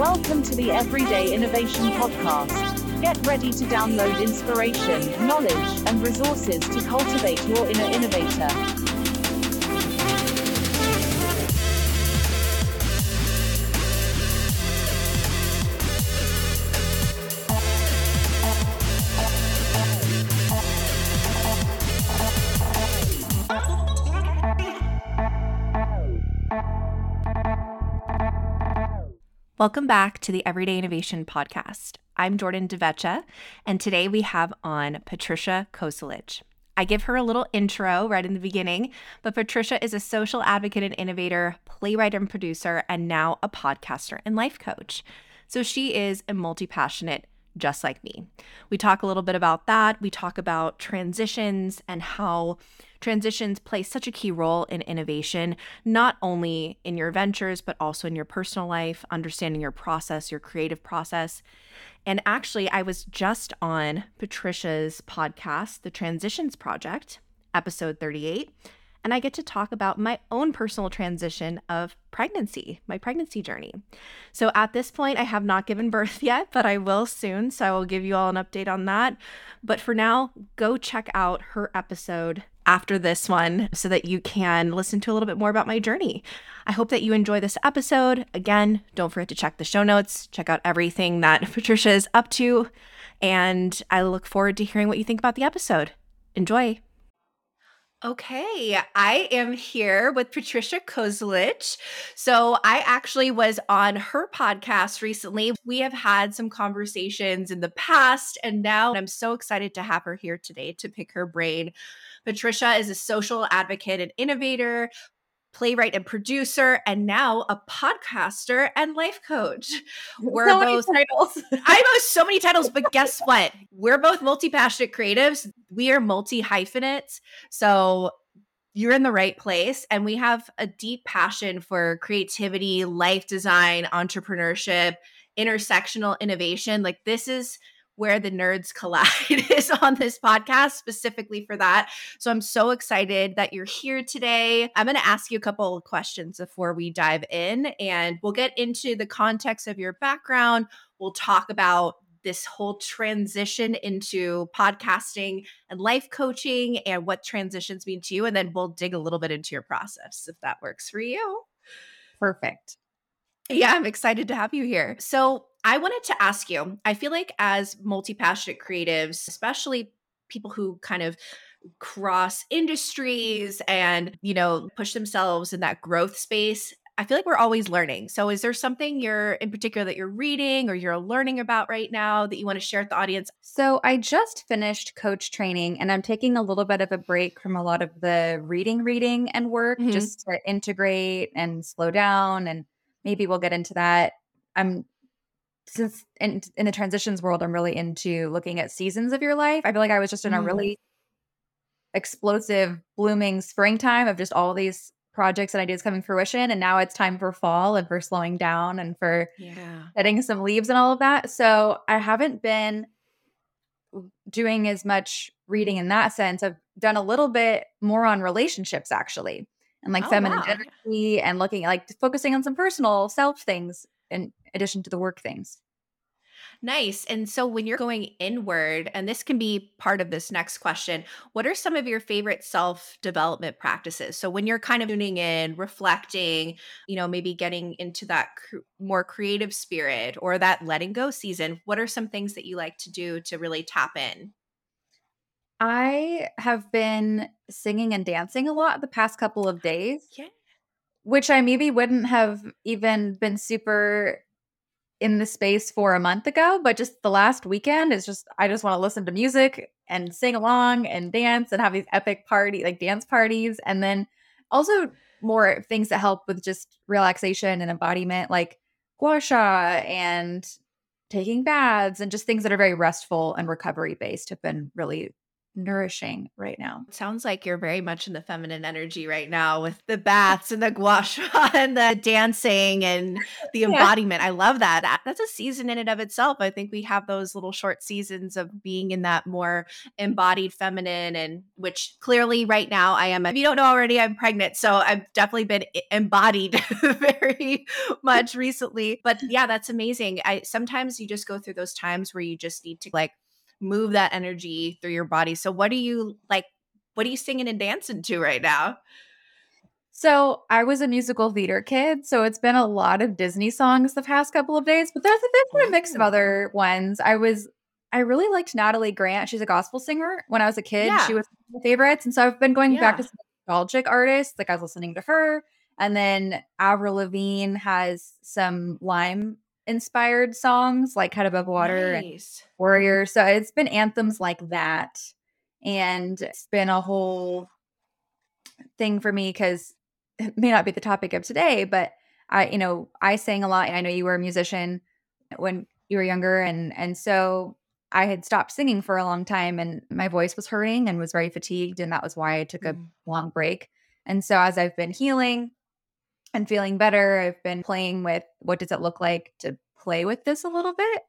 Welcome to the Everyday Innovation Podcast. Get ready to download inspiration, knowledge, and resources to cultivate your inner innovator. Welcome back to the Everyday Innovation Podcast. I'm Jordan DeVeccia, and today we have on Patricia Cosulich. I give her a little intro right in the beginning, but Patricia is a social advocate and innovator, playwright and producer, and now a podcaster and life coach. So she is a multi passionate just like me. We talk a little bit about that. We talk about transitions and how transitions play such a key role in innovation, not only in your ventures, but also in your personal life, understanding your process, your creative process. And actually, I was just on Patricia's podcast, The Transitions Project, episode 38 and I get to talk about my own personal transition of pregnancy, my pregnancy journey. So at this point, I have not given birth yet, but I will soon. So I will give you all an update on that. But for now, go check out her episode after this one so that you can listen to a little bit more about my journey. I hope that you enjoy this episode. Again, don't forget to check the show notes, check out everything that Patricia is up to. And I look forward to hearing what you think about the episode. Enjoy. Okay, I am here with Patricia Cosulich. So, I actually was on her podcast recently. We have had some conversations in the past, and now I'm so excited to have her here today to pick her brain. Patricia is a social advocate and innovator, playwright and producer, and now a podcaster and life coach. We're so both titles. I know so many titles, but guess what? We're both multi-passionate creatives. We are multi-hyphenates. So you're in the right place. And we have a deep passion for creativity, life design, entrepreneurship, intersectional innovation. Like this is where the nerds collide is on this podcast specifically for that. So I'm so excited that you're here today. I'm going to ask you a couple of questions before we dive in, and we'll get into the context of your background. We'll talk about this whole transition into podcasting and life coaching and what transitions mean to you. And then we'll dig a little bit into your process if that works for you. Perfect. Yeah, I'm excited to have you here. So, I wanted to ask you I feel like as multi passionate creatives, especially people who kind of cross industries and, you know, push themselves in that growth space, I feel like we're always learning. So, is there something you're in particular that you're reading or you're learning about right now that you want to share with the audience? So, I just finished coach training and I'm taking a little bit of a break from a lot of the reading, reading and work Mhm. just to integrate and slow down. And maybe we'll get into that. I'm since in, in the transitions world, I'm really into looking at seasons of your life. I feel like I was just in a Mm. really explosive, blooming springtime of just all these projects and ideas coming fruition. And now it's time for fall and for slowing down and for Yeah. shedding some leaves and all of that. So I haven't been doing as much reading in that sense. I've done a little bit more on relationships actually, and like Oh, feminine wow. energy and looking like focusing on some personal self things in addition to the work things. Nice. And so when you're going inward, and this can be part of this next question, what are some of your favorite self development practices? So when you're kind of tuning in, reflecting, you know, maybe getting into that cr- more creative spirit or that letting go season, what are some things that you like to do to really tap in? I have been singing and dancing a lot the past couple of days, Yeah. which I maybe wouldn't have even been super in the space for a month ago, but just the last weekend is just I just want to listen to music and sing along and dance and have these epic party like dance parties and then also more things that help with just relaxation and embodiment like gua sha and taking baths and just things that are very restful and recovery based have been really nourishing right now. It sounds like you're very much in the feminine energy right now with the baths and the gua sha and the dancing and the Yeah. embodiment. I love that. That- That's a season in and of itself. I think we have those little short seasons of being in that more embodied feminine and which clearly right now I am if you don't know already I'm pregnant so I've definitely been embodied very much recently but yeah that's amazing I sometimes you just go through those times where you just need to like move that energy through your body so what are you like what are you singing and dancing to right now So I was a musical theater kid, so it's been a lot of Disney songs the past couple of days, but there's, there's been a mix of other ones. I was I really liked Natalie Grant. She's a gospel singer. When I was a kid, Yeah. she was one of my favorites. And so I've been going back to Yeah. some nostalgic artists. Like I was listening to her. And then Avril Lavigne has some Lyme inspired songs like Head Above Water and nice. Warrior. So it's been anthems like that. And it's been a whole thing for me because it may not be the topic of today, but I, you know, I sang a lot. and I know you were a musician when you were younger. And and so I had stopped singing for a long time and my voice was hurting and was very fatigued. And that was why I took a Mhm. long break. And so as I've been healing and feeling better, I've been playing with what does it look like to play with this a little bit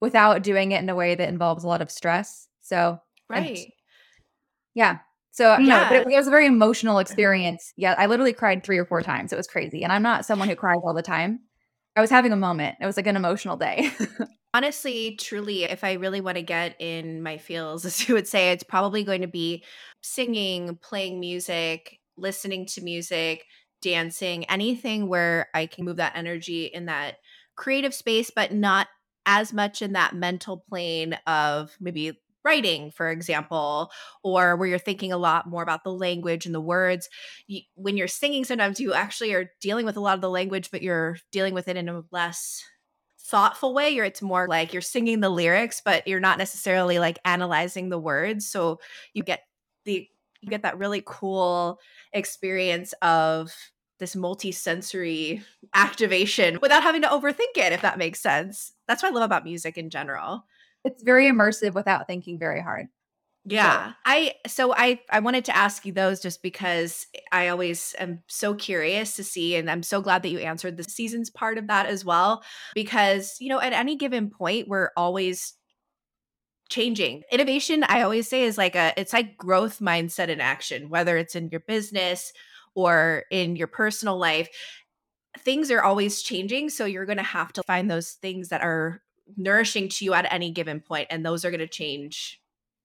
without doing it in a way that involves a lot of stress. So right yeah. So no, but it, it was a very emotional experience. Yeah, I literally cried three or four times. It was crazy, and I'm not someone who cries all the time. I was having a moment. It was like an emotional day. Honestly, truly, if I really want to get in my feels, as you would say, it's probably going to be singing, playing music, listening to music, dancing, anything where I can move that energy in that creative space, but not as much in that mental plane of maybe writing, for example, or where you're thinking a lot more about the language and the words. You, when you're singing, sometimes you actually are dealing with a lot of the language, but you're dealing with it in a less thoughtful way or it's more like you're singing the lyrics but you're not necessarily like analyzing the words so you get the you get that really cool experience of this multi-sensory activation without having to overthink it if that makes sense that's what i love about music in general it's very immersive without thinking very hard. yeah. I so I I wanted to ask you those just because I always am so curious to see and I'm so glad that you answered the seasons part of that as well because you know at any given point we're always changing. Innovation I always say is like a it's like growth mindset in action whether it's in your business or in your personal life things are always changing so you're going to have to find those things that are nourishing to you at any given point and those are going to change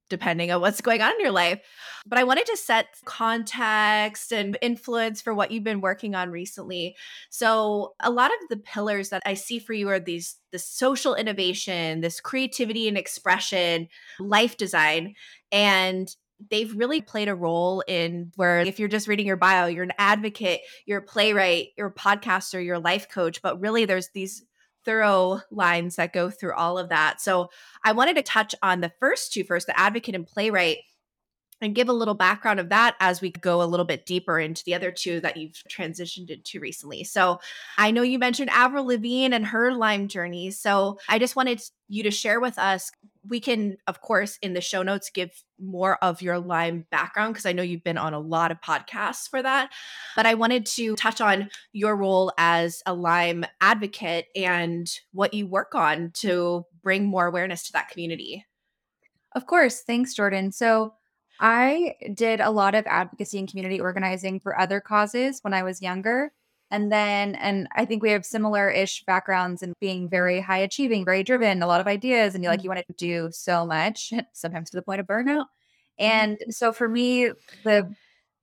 depending on what's going on in your life. But I wanted to set context and influence for what you've been working on recently. So, a lot of the pillars that I see for you are these the social innovation, this creativity and expression, life design, and they've really played a role in where if you're just reading your bio, you're an advocate, you're a playwright, you're a podcaster, you're a life coach, but really there's these thorough lines that go through all of that. So I wanted to touch on the first two first, the advocate and playwright, and give a little background of that as we go a little bit deeper into the other two that you've transitioned into recently. So I know you mentioned Avril Lavigne and her Lyme journey. So I just wanted you to share with us. We can, of course, in the show notes, give more of your Lyme background because I know you've been on a lot of podcasts for that. But I wanted to touch on your role as a Lyme advocate and what you work on to bring more awareness to that community. Of course. Thanks, Jordan. So I did a lot of advocacy and community organizing for other causes when I was younger. And then, and I think we have similar ish backgrounds in being very high achieving, very driven, a lot of ideas, and you like mm-hmm. you want to do so much, sometimes to the point of burnout. Mm-hmm. And so for me, the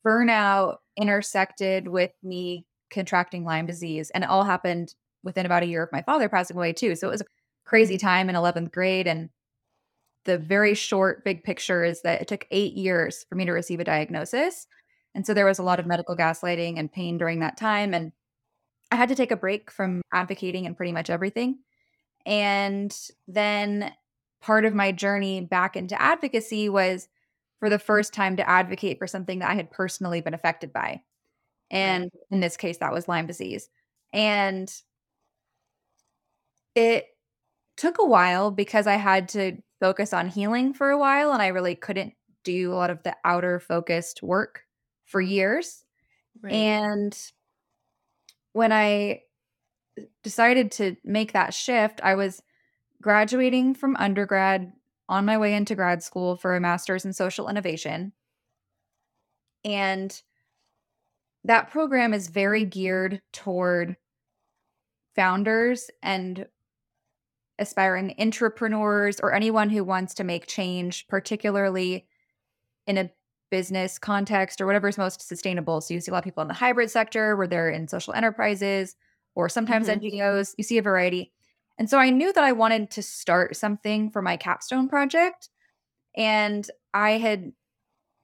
burnout intersected with me contracting Lyme disease, and it all happened within about a year of my father passing away, too. So it was a crazy time in 11th grade. And the very short big picture is that it took eight years for me to receive a diagnosis. And so there was a lot of medical gaslighting and pain during that time. And I had to take a break from advocating and pretty much everything. And then part of my journey back into advocacy was for the mm. first time to advocate for something that I had personally been affected by. And in this case, that was Lyme disease. And it took a while because I had to focus on healing for a while and I really couldn't do a lot of the outer focused work for years. Right. And when I decided to make that shift, I was graduating from undergrad on my way into grad school for a master's in social innovation. And that program is very geared toward founders and aspiring entrepreneurs or anyone who wants to make change, particularly in a business context or whatever is most sustainable. So you see a lot of people in the hybrid sector where they're in social enterprises or sometimes Mhm. NGOs. You see a variety. And so I knew that I wanted to start something for my capstone project. And I had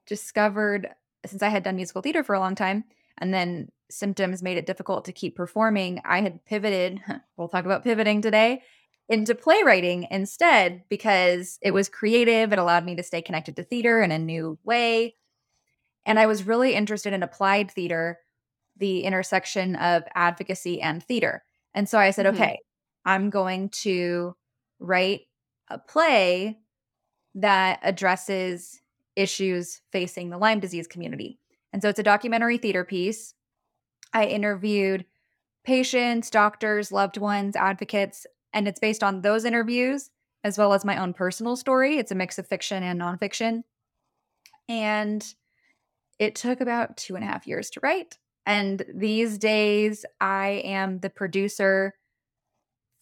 discovered, since I had done musical theater for a long time, and then symptoms made it difficult to keep performing, I had pivoted. We'll talk about pivoting today into playwriting instead because it was creative. It allowed me to stay connected to theater in a new way. And I was really interested in applied theater, the intersection of advocacy and theater. And so I said, Mhm. okay, I'm going to write a play that addresses issues facing the Lyme disease community. And so it's a documentary theater piece. I interviewed patients, doctors, loved ones, advocates, and it's based on those interviews as well as my own personal story. It's a mix of fiction and nonfiction. And it took about two and a half years to write. And these days, I am the producer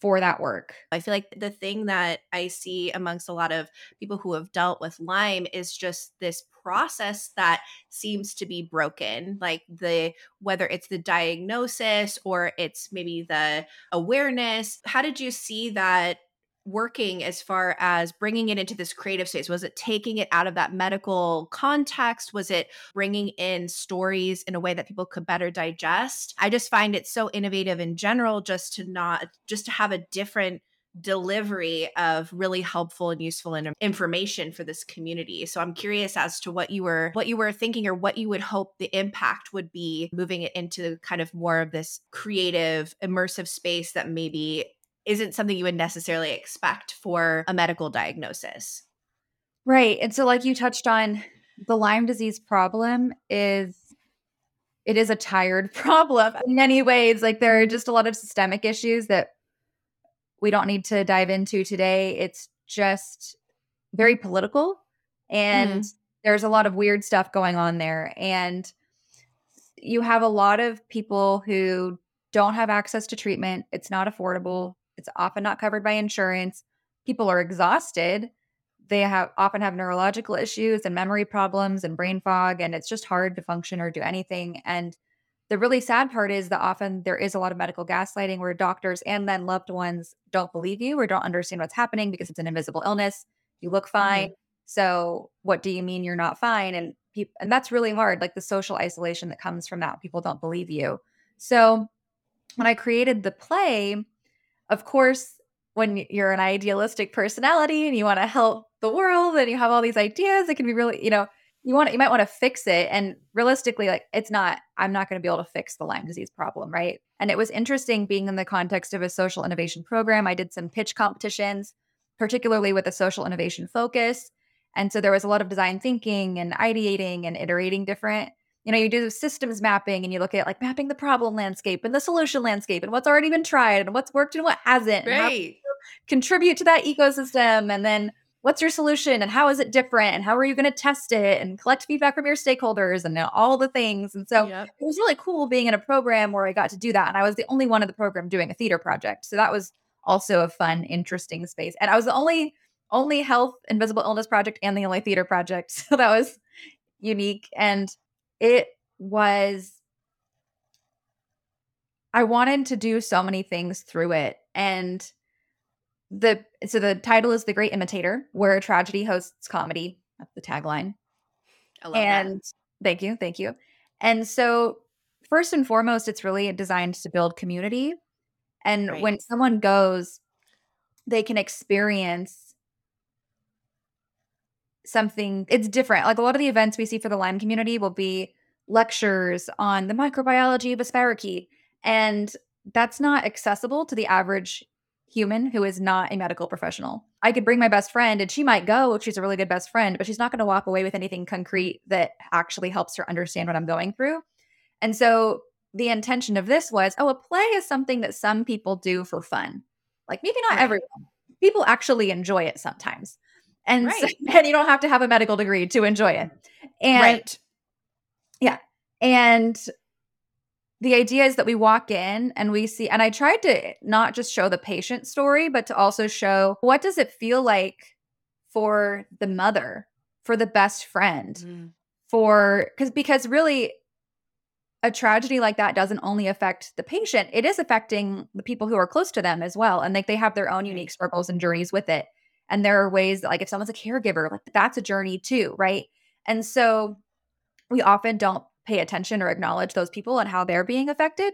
for that work. I feel like the thing that I see amongst a lot of people who have dealt with Lyme is just this process that seems to be broken. Like the whether it's the diagnosis or it's maybe the awareness. How did you see that working as far as bringing it into this creative space? Was it taking it out of that medical context? Was it bringing in stories in a way that people could better digest? I just find it so innovative in general just to not just to have a different delivery of really helpful and useful information for this community. So I'm curious as to what you were what you were thinking or what you would hope the impact would be moving it into kind of more of this creative immersive space that maybe isn't something you would necessarily expect for a medical diagnosis. Right. And so like you touched on the Lyme disease problem is it is a tired problem in many ways. Like there are just a lot of systemic issues that we don't need to dive into today. It's just very political and mm-hmm. there's a lot of weird stuff going on there and you have a lot of people who don't have access to treatment. It's not affordable. It's often not covered by insurance. People are exhausted. They have often have neurological issues and memory problems and brain fog and it's just hard to function or do anything and the really sad part is that often there is a lot of medical gaslighting where doctors and then loved ones don't believe you or don't understand what's happening because it's an invisible illness. You look fine. Mm-hmm. So what do you mean you're not fine? And people and that's really hard, like the social isolation that comes from that. People don't believe you. So when I created the play, of course, when you're an idealistic personality and you want to help the world and you have all these ideas, it can be really, you know, you want you might want to fix it. And realistically like it's not i'm not going to be able to fix the lyme disease problem right? And it was interesting being in the context of a social innovation program. I did some pitch competitions particularly with a social innovation focus. And so there was a lot of design thinking and ideating and iterating different you know you do systems mapping and you look at like mapping the problem landscape and the solution landscape and what's already been tried and what's worked and what hasn't Right. contribute to that ecosystem and then what's your solution and how is it different and how are you going to test it and collect feedback from your stakeholders and all the things. And so Yep. it was really cool being in a program where i got to do that and i was the only one in the program doing a theater project. So that was also a fun interesting space. And i was the only only health invisible illness project and the only theater project. So that was unique. And it was i wanted to do so many things through it. And the so the title is the great imitator where tragedy hosts comedy. That's the tagline. I love that. and thank you thank you. And so first and foremost it's really designed to build community. And Right. when someone goes they can experience something it's different like a lot of the events we see for the lyme community will be lectures on the microbiology of a spirochete and that's not accessible to the average human who is not a medical professional. I could bring my best friend and she might go if she's a really good best friend, but she's not going to walk away with anything concrete that actually helps her understand what I'm going through. And so the intention of this was oh, a play is something that some people do for fun. Like maybe not everyone. People actually enjoy it sometimes. And, right. so, and you don't have to have a medical degree to enjoy it. And right. yeah. And the idea is that we walk in and we see and i tried to not just show the patient story but to also show what does it feel like for the mother for the best friend mm. for because because really a tragedy like that doesn't only affect the patient it is affecting the people who are close to them as well and like they have their own unique struggles and journeys with it and there are ways that, like if someone's a caregiver like that's a journey too right and so we often don't pay attention or acknowledge those people and how they're being affected.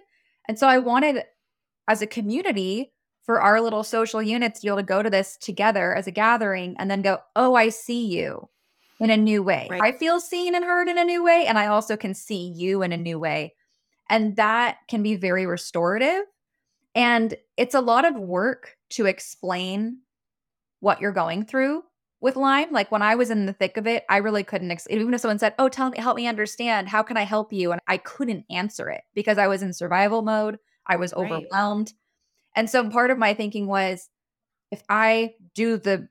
And so I wanted, as a community, for our little social units to be able to go to this together as a gathering and then go, oh, I see you in a new way. Right. I feel seen and heard in a new way. And I also can see you in a new way. And that can be very restorative. And it's a lot of work to explain what you're going through with Lyme. Like when I was in the thick of it, I really couldn't, ex- even if someone said, Oh, tell me, help me understand, how can I help you? And I couldn't answer it because I was in survival mode. I was overwhelmed. Right. And so part of my thinking was if I do the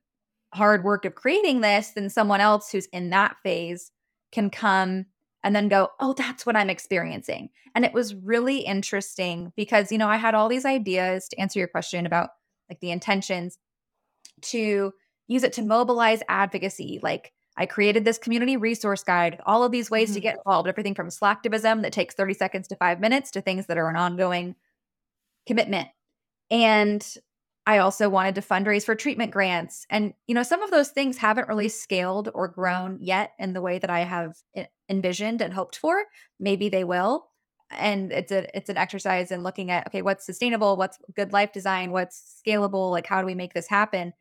hard work of creating this, then someone else who's in that phase can come and then go, Oh, that's what I'm experiencing. And it was really interesting because, you know, I had all these ideas to answer your question about like the intentions to use it to mobilize advocacy. Like I created this community resource guide, all of these ways mm-hmm. to get involved, everything from slacktivism that takes 30 seconds to five minutes to things that are an ongoing commitment. And I also wanted to fundraise for treatment grants. And, you know, some of those things haven't really scaled or grown yet in the way that I have envisioned and hoped for. Maybe they will. And it's a it's an exercise in looking at okay, what's sustainable, what's good life design, what's scalable, like how do we make this happen?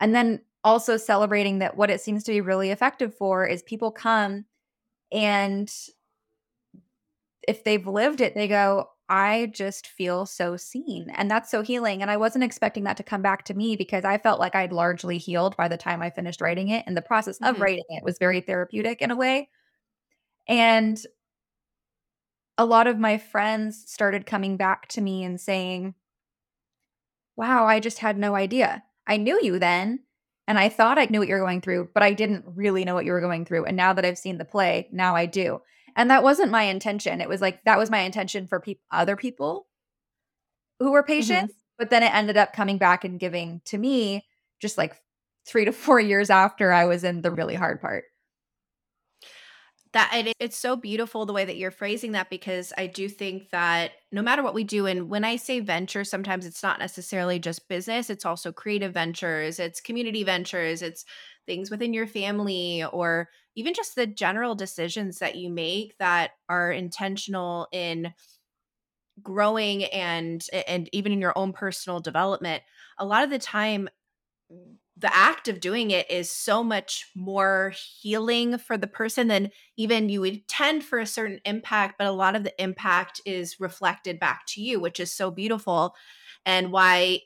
And then also celebrating that what it seems to be really effective for is people come and if they've lived it, they go, I just feel so seen. And that's so healing. And I wasn't expecting that to come back to me because I felt like I'd largely healed by the time I finished writing it. And the process mm-hmm. of writing it was very therapeutic in a way. And a lot of my friends started coming back to me and saying, Wow, I just had no idea. I knew you then and I thought I knew what you're going through, but I didn't really know what you were going through. And now that I've seen the play, now I do. And that wasn't my intention. It was like that was my intention for pe- other people who were patients, mm-hmm. but then it ended up coming back and giving to me just like 3 to 4 years after I was in the really hard part that it, it's so beautiful the way that you're phrasing that because I do think that no matter what we do, and when I say venture, sometimes it's not necessarily just business, it's also creative ventures, it's community ventures, it's things within your family, or even just the general decisions that you make that are intentional in growing and and even in your own personal development. A lot of the time the act of doing it is so much more healing for the person than even you would tend for a certain impact but a lot of the impact is reflected back to you which is so beautiful. And why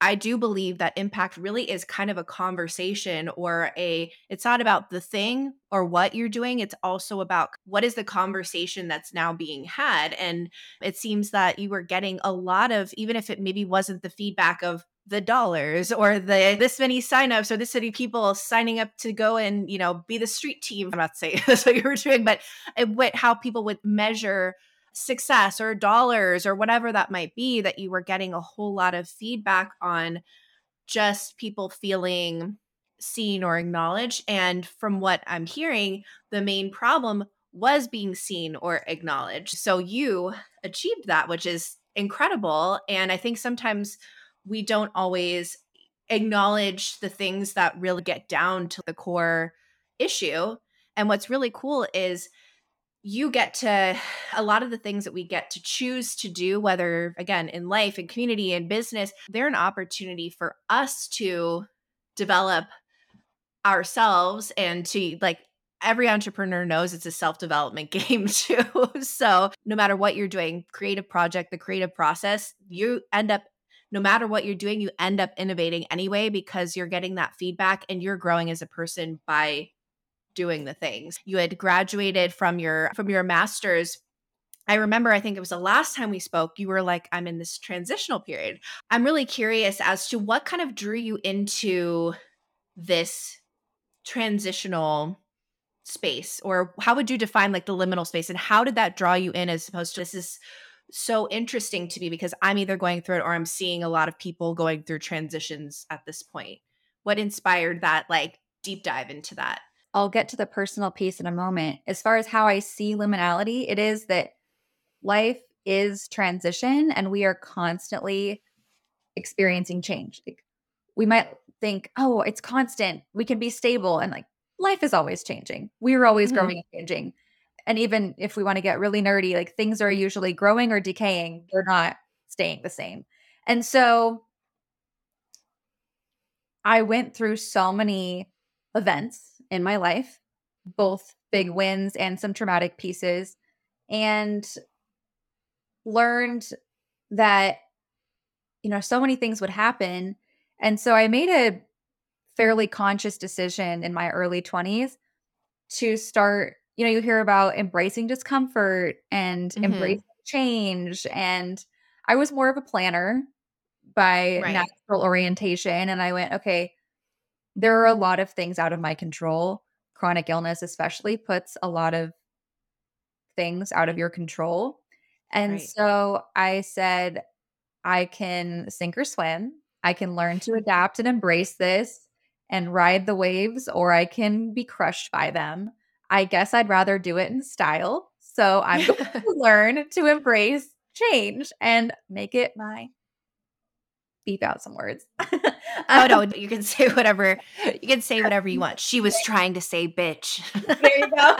I do believe that impact really is kind of a conversation or a it's not about the thing or what you're doing it's also about what is the conversation that's now being had. And it seems that you were getting a lot of even if it maybe wasn't the feedback of the dollars or the this many signups or this many people signing up to go and you know be the street team. I'm not saying that's what you were doing but it, what, how people would measure success or dollars or whatever that might be that you were getting a whole lot of feedback on just people feeling seen or acknowledged. And from what i'm hearing the main problem was being seen or acknowledged. So you achieved that which is incredible. And i think sometimes we don't always acknowledge the things that really get down to the core issue. And what's really cool is you get to a lot of the things that we get to choose to do, whether again in life and community and business, they're an opportunity for us to develop ourselves and to like every entrepreneur knows it's a self development game too. so, no matter what you're doing, creative project, the creative process, you end up no matter what you're doing, you end up innovating anyway because you're getting that feedback and you're growing as a person by doing the things. You had graduated from your from your masters I remember, I think it was the last time we spoke, you were like, I'm in this transitional period. I'm really curious as to what kind of drew you into this transitional space, or how would you define like the liminal space, and how did that draw you in as opposed to this is so interesting to me because I'm either going through it or I'm seeing a lot of people going through transitions at this point. What inspired that like deep dive into that? I'll get to the personal piece in a moment. As far as how I see liminality, it is that life is transition and we are constantly experiencing change. Like we might think, oh, it's constant, we can be stable. And like life is always changing. We're always mm-hmm. growing and changing. And even if we want to get really nerdy, like things are usually growing or decaying, they're not staying the same. And so I went through so many events in my life, both big wins and some traumatic pieces. And learned that you know so many things would happen and so i made a fairly conscious decision in my early 20s to start you know you hear about embracing discomfort and mm-hmm. embracing change and i was more of a planner by right. natural orientation and i went okay there are a lot of things out of my control chronic illness especially puts a lot of things out of your control and right. so I said, I can sink or swim. I can learn to adapt and embrace this and ride the waves, or I can be crushed by them. I guess I'd rather do it in style. So I'm going to learn to embrace change and make it my beep out some words. oh um, no, you can say whatever you can say whatever you want. She was trying to say bitch. there you go.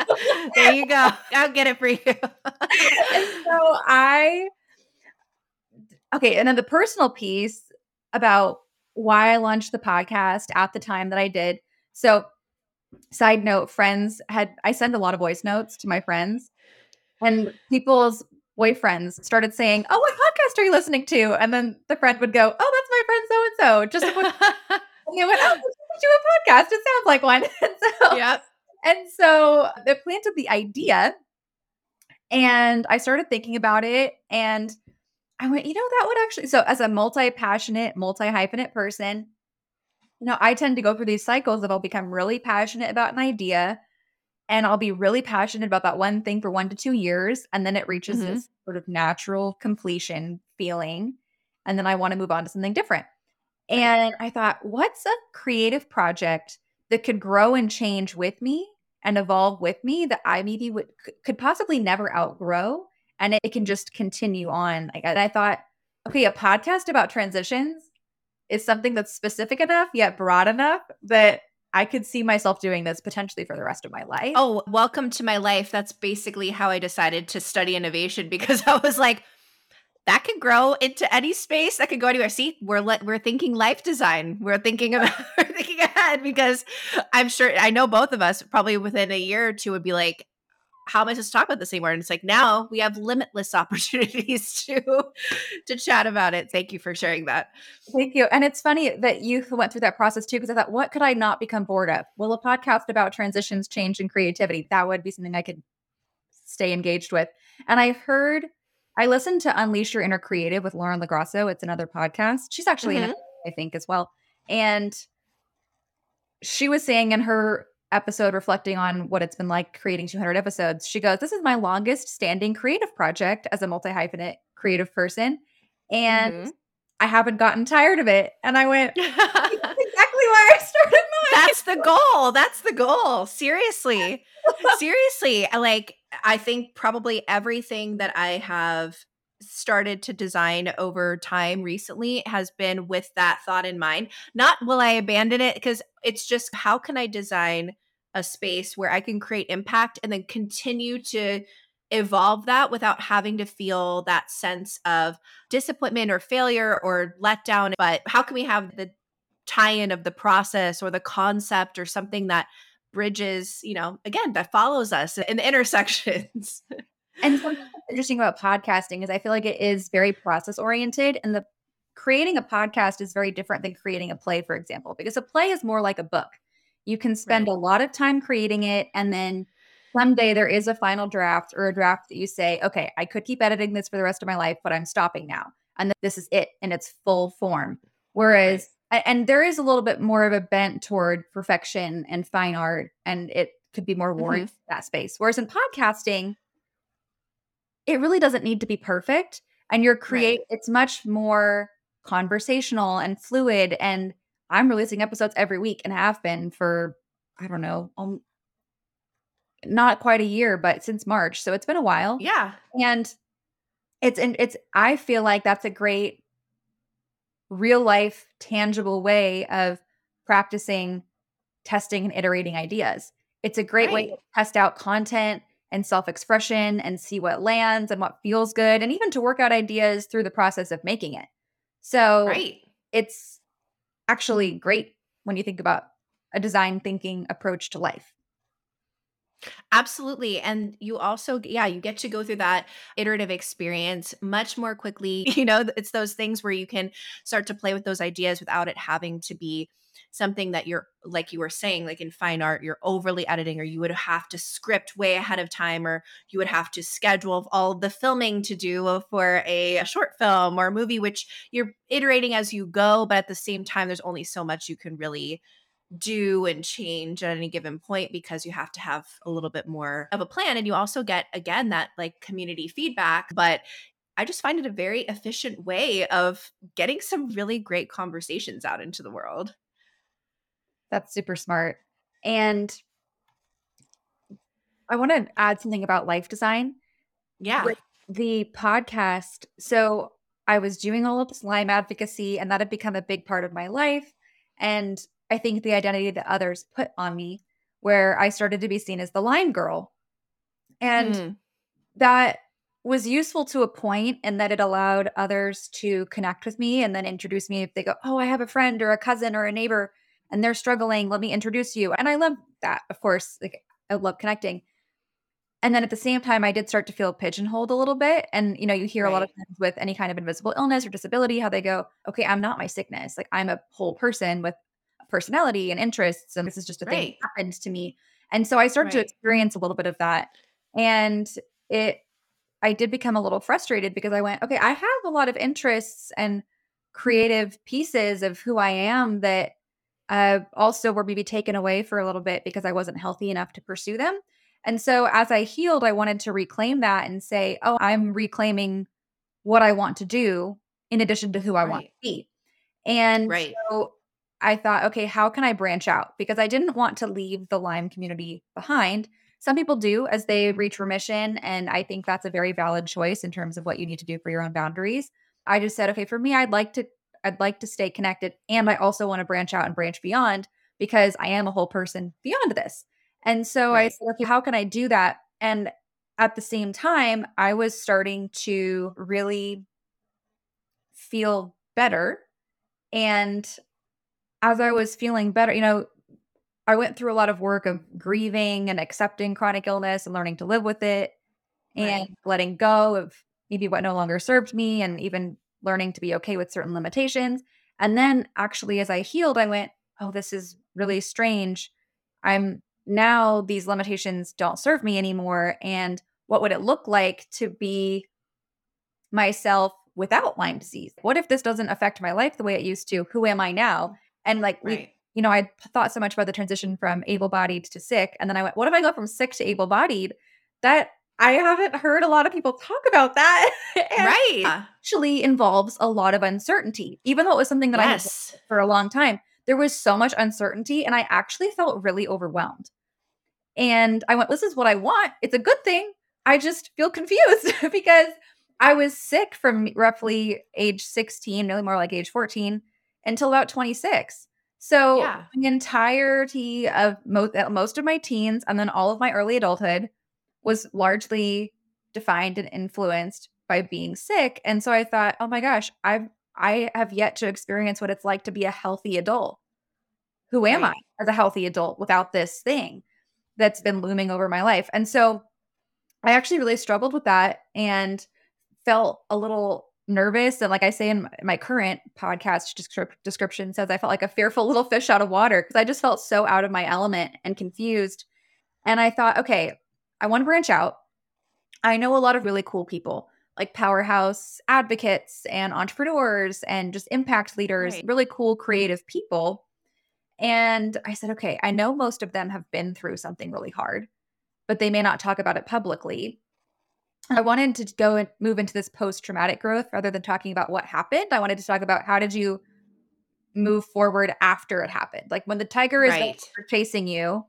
there you go. I'll get it for you. so I okay, and then the personal piece about why I launched the podcast at the time that I did. So side note, friends had I send a lot of voice notes to my friends and people's boyfriends started saying, "Oh, what podcast are you listening to?" And then the friend would go, "Oh, that's my friend so and so." Just and they went, "Oh, do a podcast. It sounds like one." and so, yep. And so they planted the idea, and I started thinking about it, and I went, you know, that would actually. So, as a multi-passionate, multi-hyphenate person, you know, I tend to go through these cycles of I'll become really passionate about an idea and I'll be really passionate about that one thing for one to two years. And then it reaches mm-hmm. this sort of natural completion feeling. And then I want to move on to something different. And I thought, what's a creative project that could grow and change with me and evolve with me that I maybe would could possibly never outgrow and it, it can just continue on. Like I thought, okay, a podcast about transitions is something that's specific enough yet broad enough that I could see myself doing this potentially for the rest of my life. Oh, welcome to my life. That's basically how I decided to study innovation because I was like, that could grow into any space. That could go anywhere. See, we're le- we're thinking life design. We're thinking about we're thinking ahead because I'm sure I know both of us probably within a year or two would be like, how am I supposed to talk about this anymore? And it's like now we have limitless opportunities to to chat about it. Thank you for sharing that. Thank you. And it's funny that you went through that process too, because I thought, what could I not become bored of? Well, a podcast about transitions, change, and creativity. That would be something I could stay engaged with. And I've heard I listened to Unleash Your Inner Creative with Lauren LaGrasso. It's another podcast. She's actually mm-hmm. in it, I think, as well. And she was saying in her episode reflecting on what it's been like creating 200 episodes, she goes, This is my longest standing creative project as a multi hyphenate creative person. And mm-hmm. I haven't gotten tired of it. And I went, That's exactly why I started mine. That's the goal. That's the goal. Seriously. Seriously. Like, I think probably everything that I have started to design over time recently has been with that thought in mind. Not will I abandon it because it's just how can I design a space where I can create impact and then continue to evolve that without having to feel that sense of disappointment or failure or letdown. But how can we have the tie in of the process or the concept or something that bridges, you know, again, that follows us in the intersections? and something interesting about podcasting is I feel like it is very process oriented and the creating a podcast is very different than creating a play, for example, because a play is more like a book. You can spend Right. a lot of time creating it, and then someday there is a final draft or a draft that you say, okay, I could keep editing this for the rest of my life, but I'm stopping now. And this is it in its full form. Whereas, a- and there is a little bit more of a bent toward perfection and fine art, and it could be more warranted mm-hmm. in that space. Whereas in podcasting, it really doesn't need to be perfect. And you're create, it's much more conversational and fluid. And I'm releasing episodes every week and have been for, I don't know, um, not quite a year, but since March. So it's been a while. Yeah. And it's and it's I feel like that's a great real life tangible way of practicing testing and iterating ideas. It's a great way to test out content and self-expression and see what lands and what feels good and even to work out ideas through the process of making it. So Right. it's actually great when you think about a design thinking approach to life. Absolutely. And you also, yeah, you get to go through that iterative experience much more quickly. You know, it's those things where you can start to play with those ideas without it having to be something that you're, like you were saying, like in fine art, you're overly editing, or you would have to script way ahead of time, or you would have to schedule all the filming to do for a, short film or a movie, which you're iterating as you go. But at the same time, there's only so much you can really do and change at any given point because you have to have a little bit more of a plan and you also get again that like community feedback but i just find it a very efficient way of getting some really great conversations out into the world That's super smart. And I want to add something about life design. yeah With the podcast, so I was doing all of this Lyme advocacy, and that had become a big part of my life. And I think the identity that others put on me, where I started to be seen as the Lyme girl. And Mm, that was useful to a point in that it allowed others to connect with me and then introduce me if they go, Oh, I have a friend or a cousin or a neighbor and they're struggling. Let me introduce you. And I love that, of course. Like I love connecting. And then at the same time, I did start to feel pigeonholed a little bit. And, you know, you hear a lot of times with any kind of invisible illness or disability, how they go, okay, I'm not my sickness. Like I'm a whole person with personality and interests. And this is just a thing that happened to me. And so I started to experience a little bit of that. And it, I did become a little frustrated because I went, okay, I have a lot of interests and creative pieces of who I am that uh, also were maybe taken away for a little bit because I wasn't healthy enough to pursue them. And so as I healed, I wanted to reclaim that and say, oh, I'm reclaiming what I want to do in addition to who I want to be. And Right. so I thought, okay, how can I branch out? Because I didn't want to leave the Lyme community behind. Some people do as they reach remission. And I think that's a very valid choice in terms of what you need to do for your own boundaries. I just said, okay, for me, I'd like to, I'd like to stay connected. And I also want to branch out and branch beyond because I am a whole person beyond this. And so I said, okay, how can I do that? And at the same time, I was starting to really feel better. And as I was feeling better, you know, I went through a lot of work of grieving and accepting chronic illness and learning to live with it and letting go of maybe what no longer served me and even learning to be okay with certain limitations. And then actually, as I healed, I went, oh, this is really strange. I'm now these limitations don't serve me anymore. And what would it look like to be myself without Lyme disease? What if this doesn't affect my life the way it used to? Who am I now? And like we you know, I thought so much about the transition from able-bodied to sick, and then I went, "What if I go from sick to able-bodied?" That I haven't heard a lot of people talk about that. Right. Actually involves a lot of uncertainty. Even though it was something that I had for a long time, there was so much uncertainty, and I actually felt really overwhelmed. And I went, "This is what I want. It's a good thing. I just feel confused because I was sick from roughly age 16, really more like age 14, until about 26. So Yeah. the entirety of most uh, most of my teens and then all of my early adulthood was largely defined and influenced by being sick. And so I thought, oh my gosh, I've I have yet to experience what it's like to be a healthy adult. Who am Right. I as a healthy adult without this thing that's been looming over my life? And so I actually really struggled with that and felt a little nervous. And like I say in my current podcast description says, I felt like a fearful little fish out of water because I just felt so out of my element and confused. And I thought, okay, I want to branch out. I know a lot of really cool people like powerhouse advocates and entrepreneurs and just impact leaders, right. really cool mm-hmm. creative people. And I said, okay, I know most of them have been through something really hard, but they may not talk about it publicly. I wanted to go and move into this post traumatic growth rather than talking about what happened. I wanted to talk about how did you move forward after it happened? Like when the tiger is right. chasing you,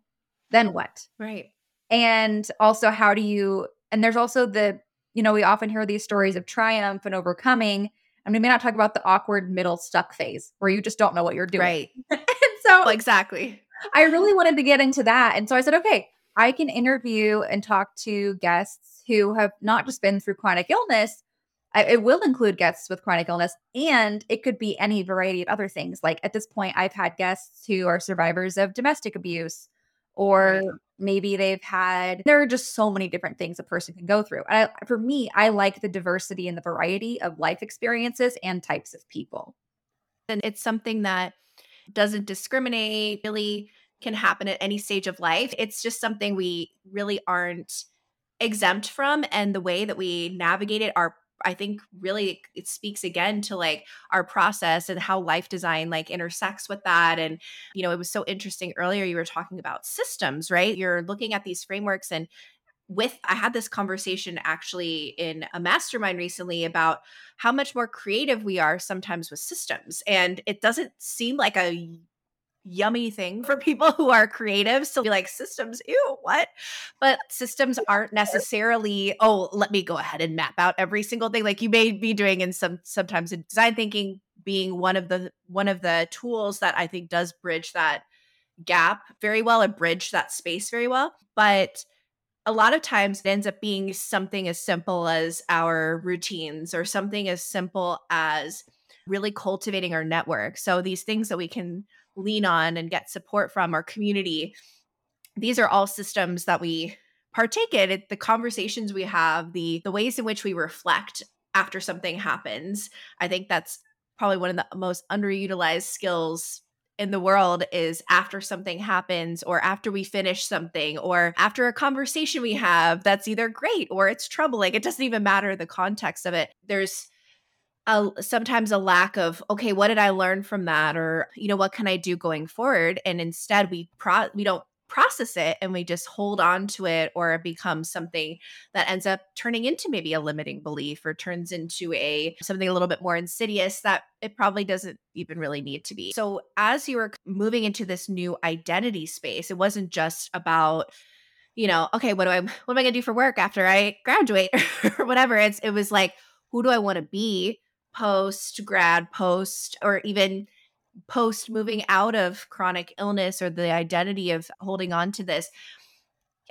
then what? Right. And also, how do you, and there's also the, you know, we often hear these stories of triumph and overcoming. And we may not talk about the awkward middle stuck phase where you just don't know what you're doing. Right. and so, exactly. I really wanted to get into that. And so I said, okay, I can interview and talk to guests who have not just been through chronic illness. it will include guests with chronic illness, and it could be any variety of other things. Like at this point, I've had guests who are survivors of domestic abuse, or. Maybe they've had, there are just so many different things a person can go through. I, for me, I like the diversity and the variety of life experiences and types of people. And it's something that doesn't discriminate, really can happen at any stage of life. It's just something we really aren't exempt from and the way that we navigate it our I think really it speaks again to like our process and how life design like intersects with that. And, you know, it was so interesting earlier you were talking about systems, right? You're looking at these frameworks and with I had this conversation actually in a mastermind recently about how much more creative we are sometimes with systems. And it doesn't seem like a yummy thing for people who are creative. So be like systems, ew, what? But systems aren't necessarily, oh, let me go ahead and map out every single thing like you may be doing in some sometimes in design thinking being one of the one of the tools that I think does bridge that gap very well and bridge that space very well. But a lot of times it ends up being something as simple as our routines or something as simple as really cultivating our network. So these things that we can lean on and get support from our community. These are all systems that we partake in. It, the conversations we have the the ways in which we reflect after something happens i think that's probably one of the most underutilized skills in the world is after something happens or after we finish something or after a conversation we have that's either great or it's troubling. It doesn't even matter the context of it. There's a sometimes a lack of okay what did i learn from that? or you know what can i do going forward? and instead we pro we don't process it and we just hold on to it or it becomes something that ends up turning into maybe a limiting belief or turns into a something a little bit more insidious that it probably doesn't even really need to be. So as you were moving into this new identity space it wasn't just about you know okay what do i what am i going to do for work after i graduate? or whatever. It's it was like who do i want to be post grad, post, or even post moving out of chronic illness or the identity of holding on to this.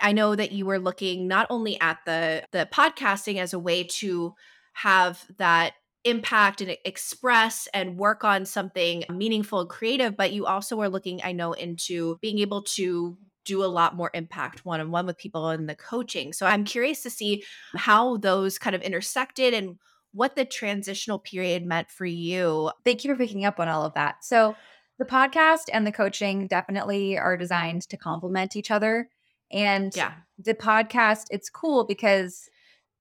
I know that you were looking not only at the the podcasting as a way to have that impact and express and work on something meaningful and creative, but you also were looking, I know, into being able to do a lot more impact one on one with people in the coaching. So I'm curious to see how those kind of intersected and what the transitional period meant for you. Thank you for picking up on all of that. So, the podcast and the coaching definitely are designed to complement each other. And yeah. the podcast, it's cool because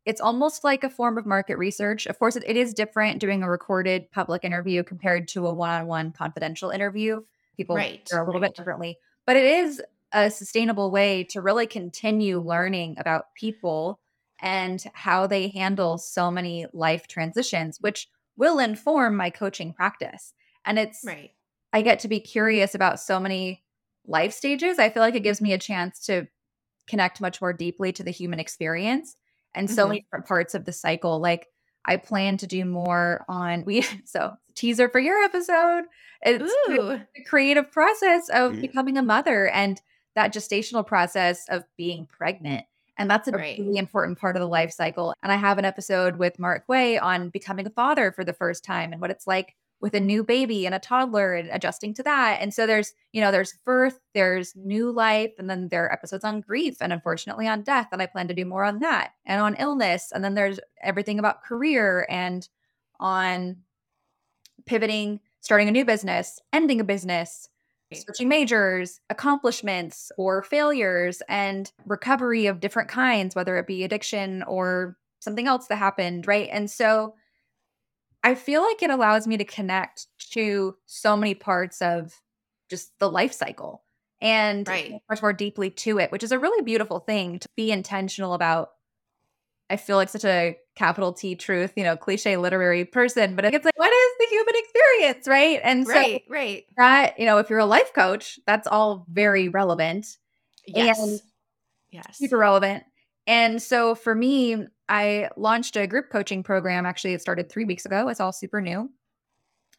it's almost like a form of market research. Of course, it, it is different doing a recorded public interview compared to a one on one confidential interview. People right, are a little right. bit differently, but it is a sustainable way to really continue learning about people and how they handle so many life transitions, which will inform my coaching practice. And it's, right. I get to be curious about so many life stages. I feel like it gives me a chance to connect much more deeply to the human experience and so mm-hmm. many different parts of the cycle. Like, I plan to do more on we so teaser for your episode. It's Ooh. the creative process of becoming a mother and that gestational process of being pregnant and that's a right. really important part of the life cycle. And I have an episode with Mark Way on becoming a father for the first time and what it's like with a new baby and a toddler and adjusting to that. And so there's, you know, there's birth, there's new life, and then there are episodes on grief and unfortunately on death. And I plan to do more on that and on illness. And then there's everything about career and on pivoting, starting a new business, ending a business, switching majors, accomplishments or failures, and recovery of different kinds, whether it be addiction or something else that happened, right? And so I feel like it allows me to connect to so many parts of just the life cycle and Right. much more deeply to it, which is a really beautiful thing to be intentional about. I feel like such a capital T truth, you know, cliche literary person, but it's like, what is the human experience, right? And so Right, right. that, you know, if you're a life coach, that's all very relevant Yes. And yes. super relevant. And so for me, I launched a group coaching program. Actually, it started three weeks ago. It's all super new.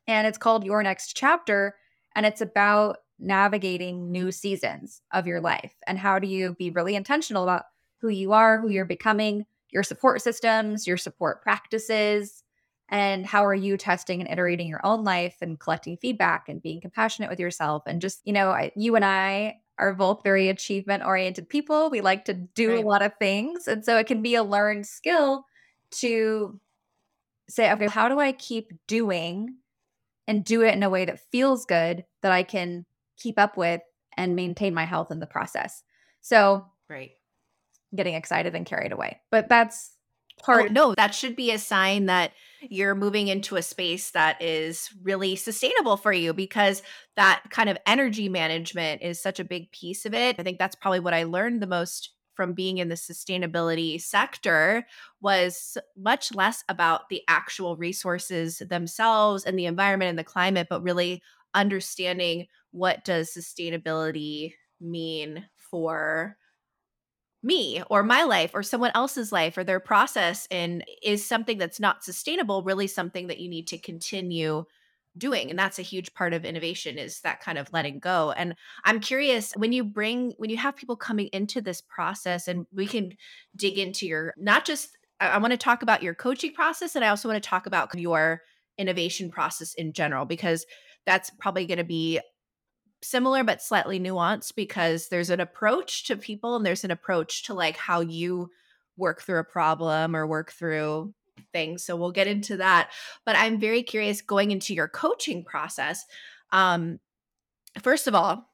And it's called Your Next Chapter. And it's about navigating new seasons of your life. And how do you be really intentional about who you are, who you're becoming, your support systems, your support practices, and how are you testing and iterating your own life and collecting feedback and being compassionate with yourself. And just, you know, I, you and I are both very achievement oriented people. We like to do Right. a lot of things. And so it can be a learned skill to say, okay, how do I keep doing and do it in a way that feels good that I can keep up with and maintain my health in the process? So Right. Getting excited and carried away. But that's Oh, no, that should be a sign that you're moving into a space that is really sustainable for you because that kind of energy management is such a big piece of it. I think that's probably what I learned the most from being in the sustainability sector was much less about the actual resources themselves and the environment and the climate but really understanding what does sustainability mean for me or my life or someone else's life or their process and is something that's not sustainable really something that you need to continue doing and that's a huge part of innovation is that kind of letting go and i'm curious when you bring when you have people coming into this process and we can dig into your not just i, want to talk about your coaching process and i also want to talk about your innovation process in general because that's probably going to be similar but slightly nuanced because there's an approach to people and there's an approach to like how you work through a problem or work through things so we'll get into that. But i'm very curious going into your coaching process um first of all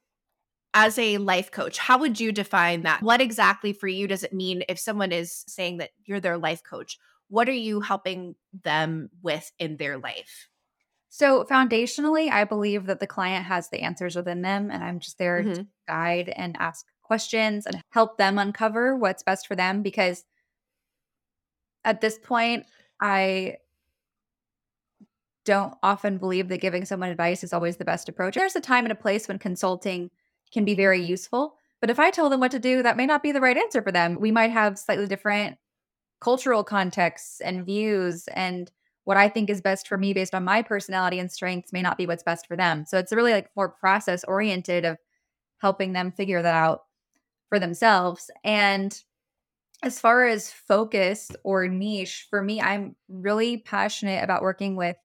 as a life coach how would you define that? What exactly for you does it mean if someone is saying that you're their life coach? What are you helping them with in their life So foundationally, I believe that the client has the answers within them, and I'm just there to Mhm. guide and ask questions and help them uncover what's best for them. Because at this point, I don't often believe that giving someone advice is always the best approach. There's a time and a place when consulting can be very useful. But if I tell them what to do, that may not be the right answer for them. We might have slightly different cultural contexts and views and what I think is best for me based on my personality and strengths may not be what's best for them. So it's really like more process oriented of helping them figure that out for themselves. And as far as focus or niche, for me, I'm really passionate about working with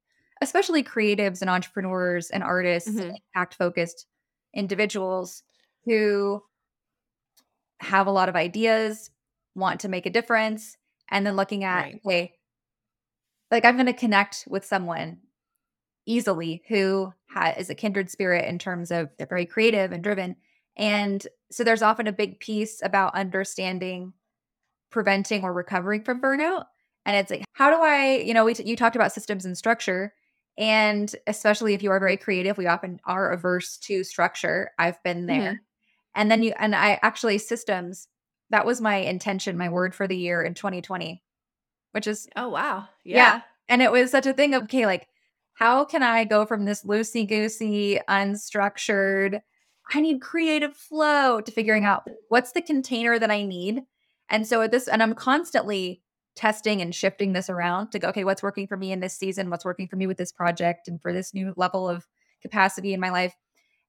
especially creatives and entrepreneurs and artists, Mhm. impact focused individuals who have a lot of ideas, want to make a difference, and then looking at, Right. okay, like I'm going to connect with someone easily who ha- is a kindred spirit in terms of they're very creative and driven. And so there's often a big piece about understanding preventing or recovering from burnout. And it's like, how do I, you know, we t- you talked about systems and structure. And especially if you are very creative, we often are averse to structure. I've been there. Mhm. And then you, and I actually, systems, that was my intention, my word for the year in 2020, which is oh wow yeah. yeah And it was such a thing of, okay, like, how can I go from this loosey goosey, unstructured, I need creative flow to figuring out what's the container that I need. And so at this, and I'm constantly testing and shifting this around to go, okay, what's working for me in this season? What's working for me with this project and for this new level of capacity in my life?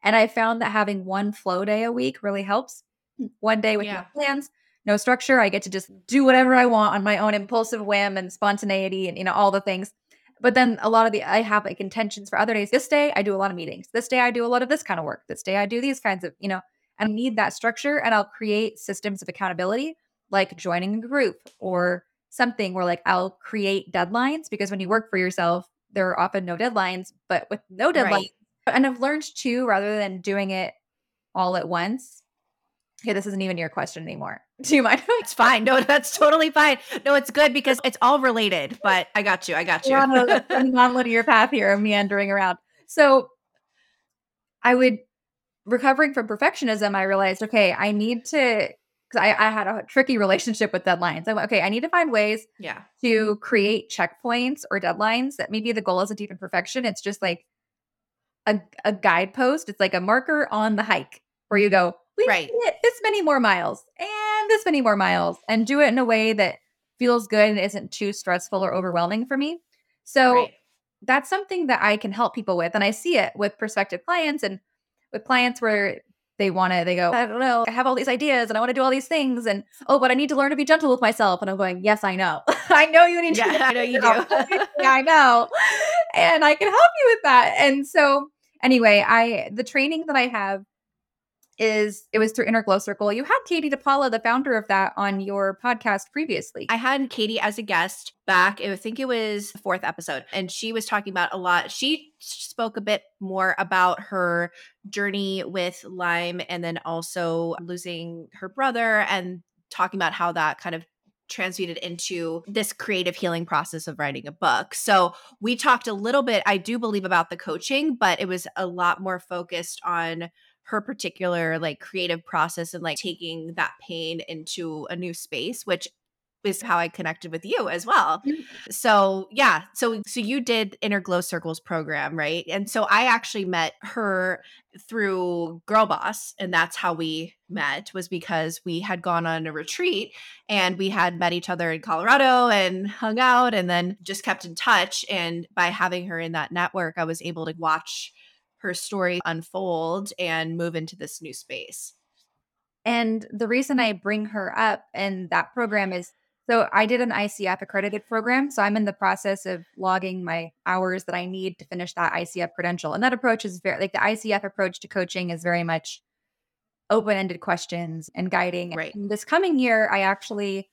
And I found that having one flow day a week really helps. One day with Yeah. no plans, no structure. I get to just do whatever I want on my own impulsive whim and spontaneity and you know all the things. But then a lot of the I have like intentions for other days. This day I do a lot of meetings. This day I do a lot of this kind of work. This day I do these kinds of, you know, I need that structure and I'll create systems of accountability like joining a group or something where like I'll create deadlines because when you work for yourself, there are often no deadlines, but with no deadline, Right. and I've learned too, rather than doing it all at once. Okay, this isn't even your question anymore. Do you mind? It's fine. No, that's totally fine. No, it's good because it's all related. But I got you. I got you. We're on a, a non-linear path here, meandering around. So I would recovering from perfectionism. I realized, okay, I need to because I, I had a tricky relationship with deadlines. I went, okay, I need to find ways yeah. to create checkpoints or deadlines that maybe the goal isn't even perfection. It's just like a, a guidepost. It's like a marker on the hike where you go, we Right. right. this many more miles and this many more miles and do it in a way that feels good and isn't too stressful or overwhelming for me. So Right. that's something that I can help people with. And I see it with prospective clients and with clients where they want to, they go, I don't know, I have all these ideas and I want to do all these things. And oh, but I need to learn to be gentle with myself. And I'm going, yes, I know. I know you need to. Yeah, I know you do. do. I know. And I can help you with that. And so, anyway, I, the training that I have is it was through Inner Glow Circle. You had Katie DePaula, the founder of that, on your podcast previously. I had Katie as a guest back, I think it was the fourth episode, and she was talking about a lot. She spoke a bit more about her journey with Lyme and then also losing her brother and talking about how that kind of transmuted into this creative healing process of writing a book. So we talked a little bit, I do believe, about the coaching, but it was a lot more focused on her particular like creative process and like taking that pain into a new space, which is how I connected with you as well. So yeah, so so you did Inner Glow Circles program, right? And so I actually met her through Girl Boss, and that's how we met was because we had gone on a retreat and we had met each other in Colorado and hung out and then just kept in touch. And by having her in that network, I was able to watch her story unfold and move into this new space. And the reason I bring her up in that program is so I did an ICF accredited program. So I'm in the process of logging my hours that I need to finish that ICF credential. And that approach is very like the ICF approach to coaching is very much open ended questions and guiding. Right. And this coming year, I actually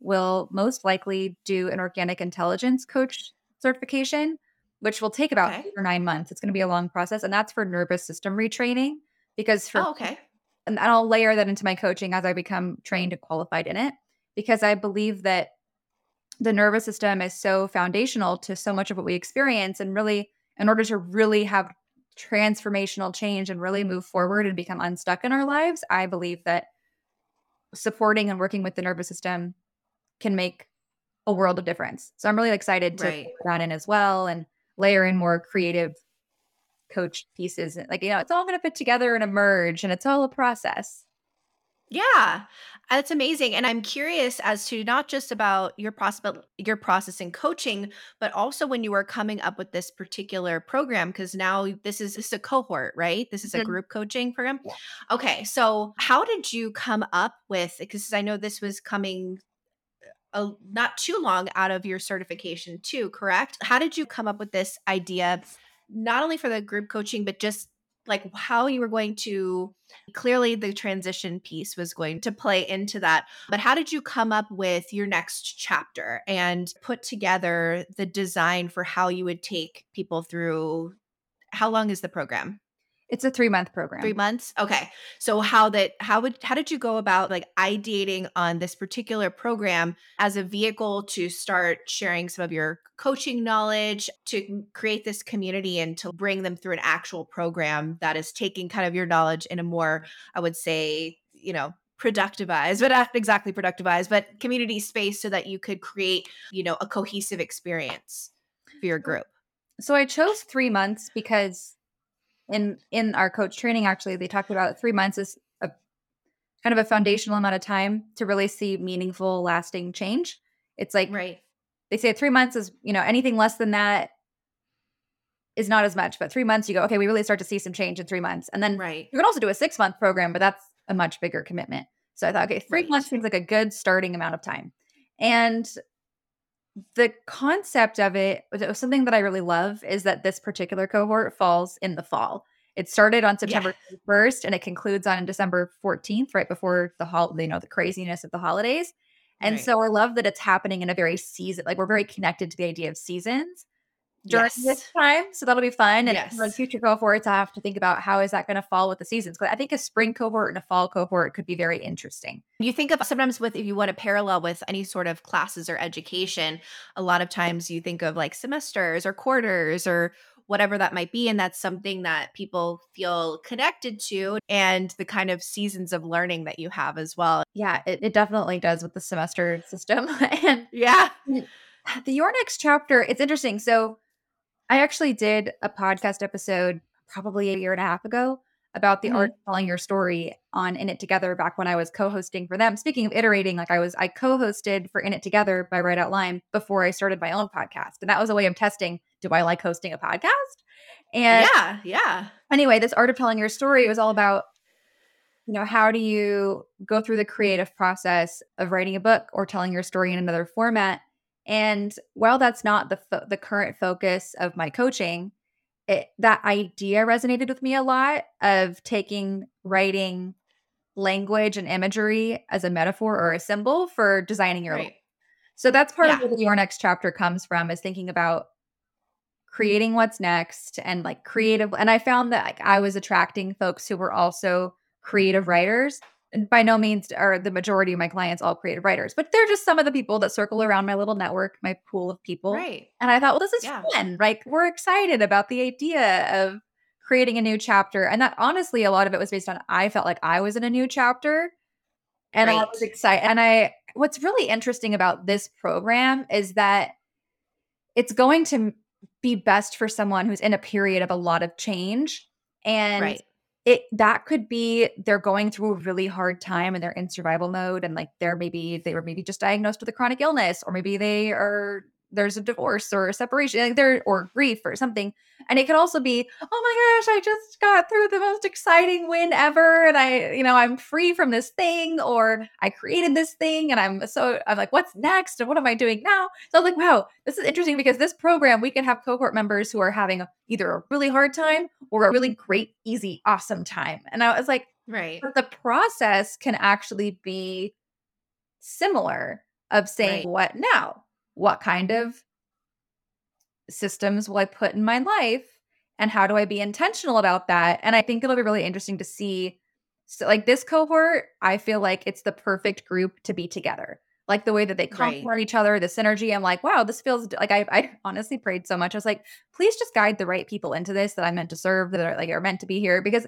will most likely do an organic intelligence coach certification, which will take about Okay. eight or nine months. It's going to be a long process. And that's for nervous system retraining because for Oh, okay. and I'll layer that into my coaching as I become trained and qualified in it because I believe that the nervous system is so foundational to so much of what we experience and really in order to really have transformational change and really move forward and become unstuck in our lives, I believe that supporting and working with the nervous system can make a world of difference. So I'm really excited to Right. put that in as well and layer in more creative coach pieces. Like, you know, it's all going to fit together and emerge and it's all a process. Yeah, that's amazing. And I'm curious as to not just about your process, but your process in coaching, but also when you were coming up with this particular program, because now this is this is a cohort, right? This is a Mhm. group coaching program. Yeah. Okay, so how did you come up with? Because I know this was coming. A, not too long out of your certification too correct? How did you come up with this idea not only for the group coaching but just like how you were going to clearly the transition piece was going to play into that but how did you come up with your next chapter and put together the design for how you would take people through how long is the program It's a three month program. three months? Okay. So how that how would how did you go about like ideating on this particular program as a vehicle to start sharing some of your coaching knowledge to create this community and to bring them through an actual program that is taking kind of your knowledge in a more i would say you know productivized but not exactly productivized but community space so that you could create you know a cohesive experience for your group? So I chose three months because in in our coach training, actually, they talked about three months is a kind of a foundational amount of time to really see meaningful, lasting change. It's like right they say three months is, you know, anything less than that is not as much. But three months, you go, okay, we really start to see some change in three months. And then right you can also do a six month program, but that's a much bigger commitment. So I thought, okay, three Right. months seems like a good starting amount of time. And the concept of it was, it was something that I really love is that this particular cohort falls in the fall. It started on September 1st and it concludes on December 14th, right before the hol- you know, the craziness of the holidays. And Right. so I love that it's happening in a very season, like we're very connected to the idea of seasons during this time. So that'll be fun. And for Yes. future cohorts, I have to think about how is that going to fall with the seasons. Because I think a spring cohort and a fall cohort could be very interesting. You think of sometimes with if you want to parallel with any sort of classes or education, a lot of times you think of like semesters or quarters or whatever that might be. And that's something that people feel connected to and the kind of seasons of learning that you have as well. Yeah, it, it definitely does with the semester system. and Yeah. the Your Next chapter, it's interesting. So I actually did a podcast episode probably a year and a half ago about the art mm-hmm. of telling your story on In It Together back when I was co-hosting for them. Speaking of iterating, like I was I co-hosted for In It Together by Write Out Lyme before I started my own podcast. And that was a way of testing, do I like hosting a podcast? And yeah. Yeah. anyway, this art of telling your story was all about you know how do you go through the creative process of writing a book or telling your story in another format and while that's not the fo- the current focus of my coaching it, that idea resonated with me a lot of taking writing language and imagery as a metaphor or a symbol for designing your life so that's part of where your next chapter comes from is thinking about creating what's next and like creative. And I found that like, I was attracting folks who were also creative writers. By no means are the majority of my clients all creative writers, but they're just some of the people that circle around my little network, my pool of people. Right. And I thought, well, this is Yeah. fun. Like we're excited about the idea of creating a new chapter. And that honestly, a lot of it was based on I felt like I was in a new chapter. And I was excited. And I what's really interesting about this program is that it's going to be best for someone who's in a period of a lot of change. And Right. It that could be they're going through a really hard time and they're in survival mode and like they're maybe they were maybe just diagnosed with a chronic illness or maybe they are there's a divorce or a separation like there or grief or something and it could also be oh my gosh i just got through the most exciting win ever and i you know i'm free from this thing or i created this thing and i'm so i'm like what's next and what am i doing now so i was like wow this is interesting because this program we can have cohort members who are having either a really hard time or a really great easy awesome time and i was like Right. but the process can actually be similar of saying Right. what now what kind of systems will i put in my life and how do i be intentional about that? And i think it'll be really interesting to see so like this cohort i feel like it's the perfect group to be together. Like the way that they Right. complement each other the synergy i'm like wow this feels like I, I honestly prayed so much. I was like please just guide the right people into this that i'm meant to serve that are like are meant to be here because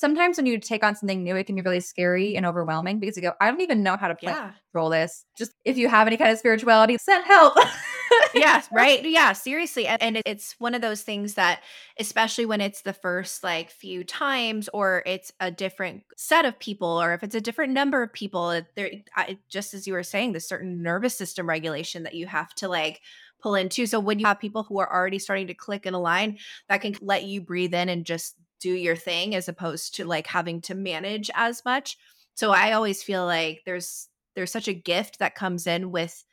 sometimes when you take on something new, it can be really scary and overwhelming because you go, I don't even know how to plan Yeah. control this. Just if you have any kind of spirituality, send help. yeah right yeah seriously and, and it's one of those things that especially when it's the first like few times or it's a different set of people or if it's a different number of people there I, just as you were saying the certain nervous system regulation that you have to like pull into so when you have people who are already starting to click and align that can let you breathe in and just do your thing as opposed to like having to manage as much so i always feel like there's there's such a gift that comes in with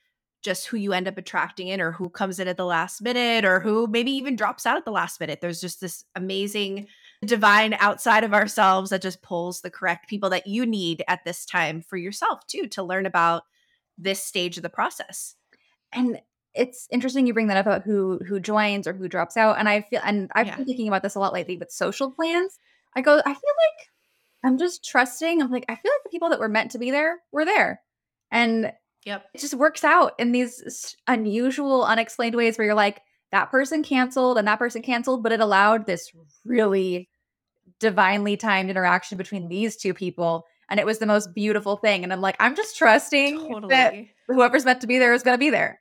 just who you end up attracting in or who comes in at the last minute or who maybe even drops out at the last minute. There's just this amazing divine outside of ourselves that just pulls the correct people that you need at this time for yourself too to learn about this stage of the process. and it's interesting you bring that up about who who joins or who drops out. And I feel and I've Yeah. been thinking about this a lot lately with social plans. I go, I feel like I'm just trusting. I'm like, I feel like the people that were meant to be there were there. And Yep. it just works out in these unusual, unexplained ways where you're like, that person canceled and that person canceled, but it allowed this really divinely timed interaction between these two people. And it was the most beautiful thing. And I'm like, I'm just trusting that whoever's meant to be there is going to be there.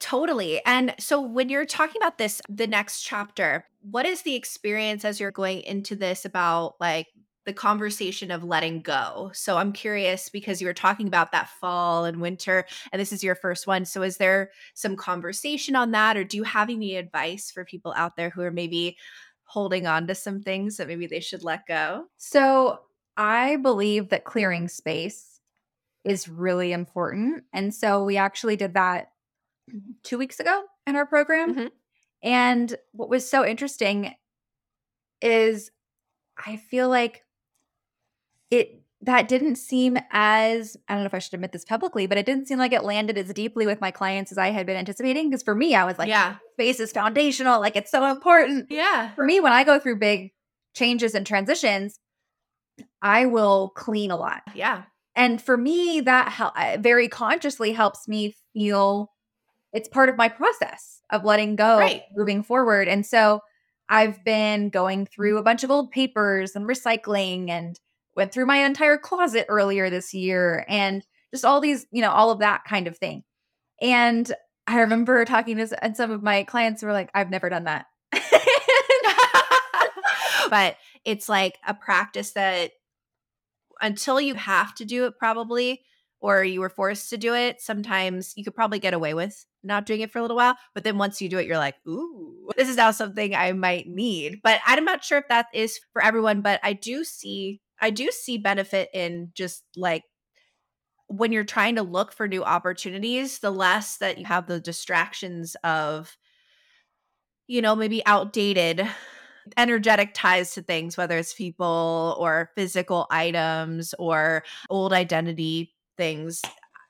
Totally. And so when you're talking about this, the next chapter, what is the experience as you're going into this about like the conversation of letting go? So I'm curious because you were talking about that fall and winter, and this is your first one. So is there some conversation on that, or do you have any advice for people out there who are maybe holding on to some things that maybe they should let go? So I believe that clearing space is really important. And so we actually did that two weeks ago in our program. Mhm. And what was so interesting is I feel like it that didn't seem as I don't know if I should admit this publicly, but it didn't seem like it landed as deeply with my clients as I had been anticipating. Because for me, I was like, yeah. space is foundational, like it's so important. Yeah. For me, when I go through big changes and transitions, I will clean a lot. Yeah. And for me, that hel- uh, very consciously helps me feel it's part of my process of letting go, Right. moving forward. And so I've been going through a mm-hmm. bunch of old papers and recycling and went through my entire closet earlier this year and just all these, you know, all of that kind of thing. And I remember talking to and some of my clients were like, I've never done that. but it's like a practice that until you have to do it probably or you were forced to do it sometimes you could probably get away with not doing it for a little while but then once you do it you're like ooh this is now something i might need. But i'm not sure if that is for everyone but i do see i do see benefit in just like when you're trying to look for new opportunities the less that you have the distractions of you know maybe outdated energetic ties to things, whether it's people or physical items or old identity things.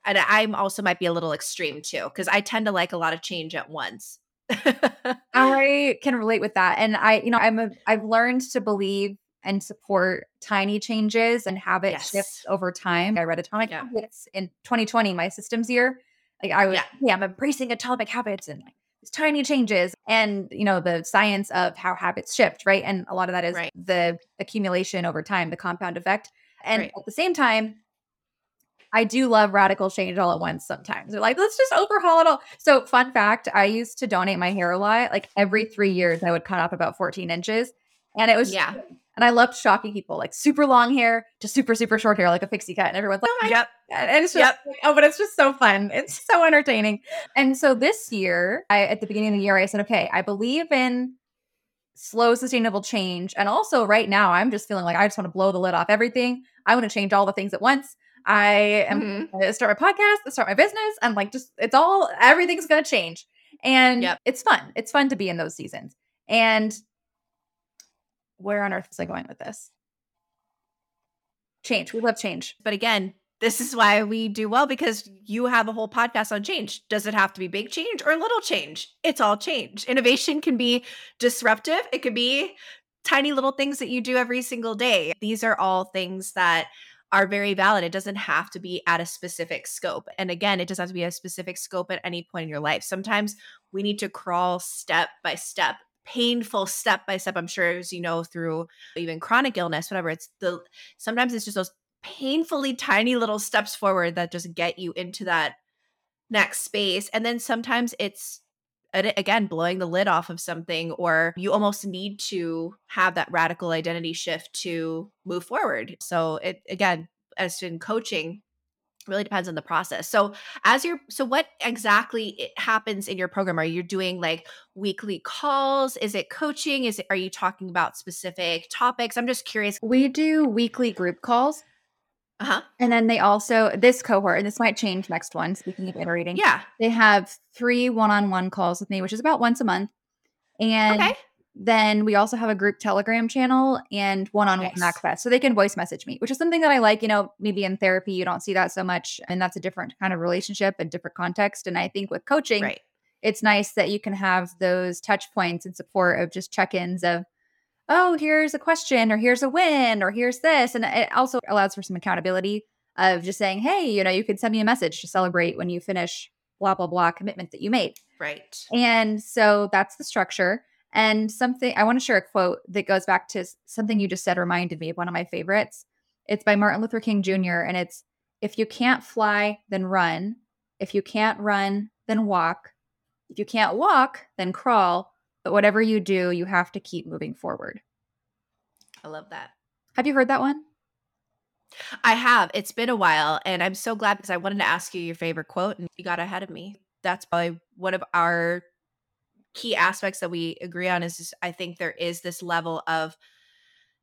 And I'm also might be a little extreme too, because I tend to like a lot of change at once. I can relate with that. And I, you know, I'm a I've learned to believe and support tiny changes and habit Yes. shifts over time. I read Atomic Yeah. Habits in 2020, my systems year. Like I was, Yeah. yeah, I'm embracing atomic habits and like these tiny changes and you know the science of how habits shift, right? And a lot of that is Right. the accumulation over time, the compound effect. And Right. at the same time, I do love radical change all at once sometimes. They're like, let's just overhaul it all. So, fun fact I used to donate my hair a lot. Like every mm-hmm. three years, I would cut off about 14 inches. And it was, Yeah. and I loved shocking people like super long hair to super, super short hair, like a pixie cut. And everyone's like, oh my yep. God. And it's just, Yep. like, oh, but it's just so fun. It's so entertaining. And so this year, I, at the beginning of the year, I said, okay, I believe in slow, sustainable change. And also, right now, I'm just feeling like I just want to blow the lid off everything. I want to change all the things at once. I am Mhm. going to start my podcast, start my business. I'm like, just it's all everything's going to change, and Yep. it's fun. It's fun to be in those seasons. And where on earth was I going with this? Change. We love change. But again, this is why we do well because you have a whole podcast on change. Does it have to be big change or little change? It's all change. Innovation can be disruptive, it could be tiny little things that you do every single day. These are all things that are very valid. It doesn't have to be at a specific scope. And again, it doesn't have to be a specific scope at any point in your life. Sometimes we need to crawl step by step, painful step by step. I'm sure as you know through even chronic illness, whatever. It's the sometimes it's just those painfully tiny little steps forward that just get you into that next space. And then sometimes it's again blowing the lid off of something or you almost need to have that radical identity shift to move forward. So it again as in coaching really depends on the process. So as you're so what exactly happens in your program? Are you doing like weekly calls? Is it coaching? Is it are you talking about specific topics? I'm just curious. We do weekly group calls, Uh-huh. and then they also this cohort, and this might change next one. Speaking of iterating, Yeah. they have three one-on-one calls with me, which is about once a month, and Okay. Then we also have a group Telegram channel and one-on-one Nice. MacFest. So they can voice message me, which is something that I like. You know, maybe in therapy you don't see that so much, and that's a different kind of relationship and different context. And I think with coaching, Right. it's nice that you can have those touch points and support of just check-ins of, oh, here's a question, or here's a win, or here's this, and it also allows for some accountability of just saying, hey, you know, you can send me a message to celebrate when you finish blah blah blah commitment that you made. Right. And so that's the structure. And something I want to share a quote that goes back to something you just said, reminded me of one of my favorites. It's by Martin Luther King Jr., and it's if you can't fly, then run. If you can't run, then walk. If you can't walk, then crawl. But whatever you do, you have to keep moving forward. I love that. Have you heard that one? I have. It's been a while, and I'm so glad because I wanted to ask you your favorite quote, and you got ahead of me. That's probably one of our key aspects that we agree on. Is just, I think there is this level of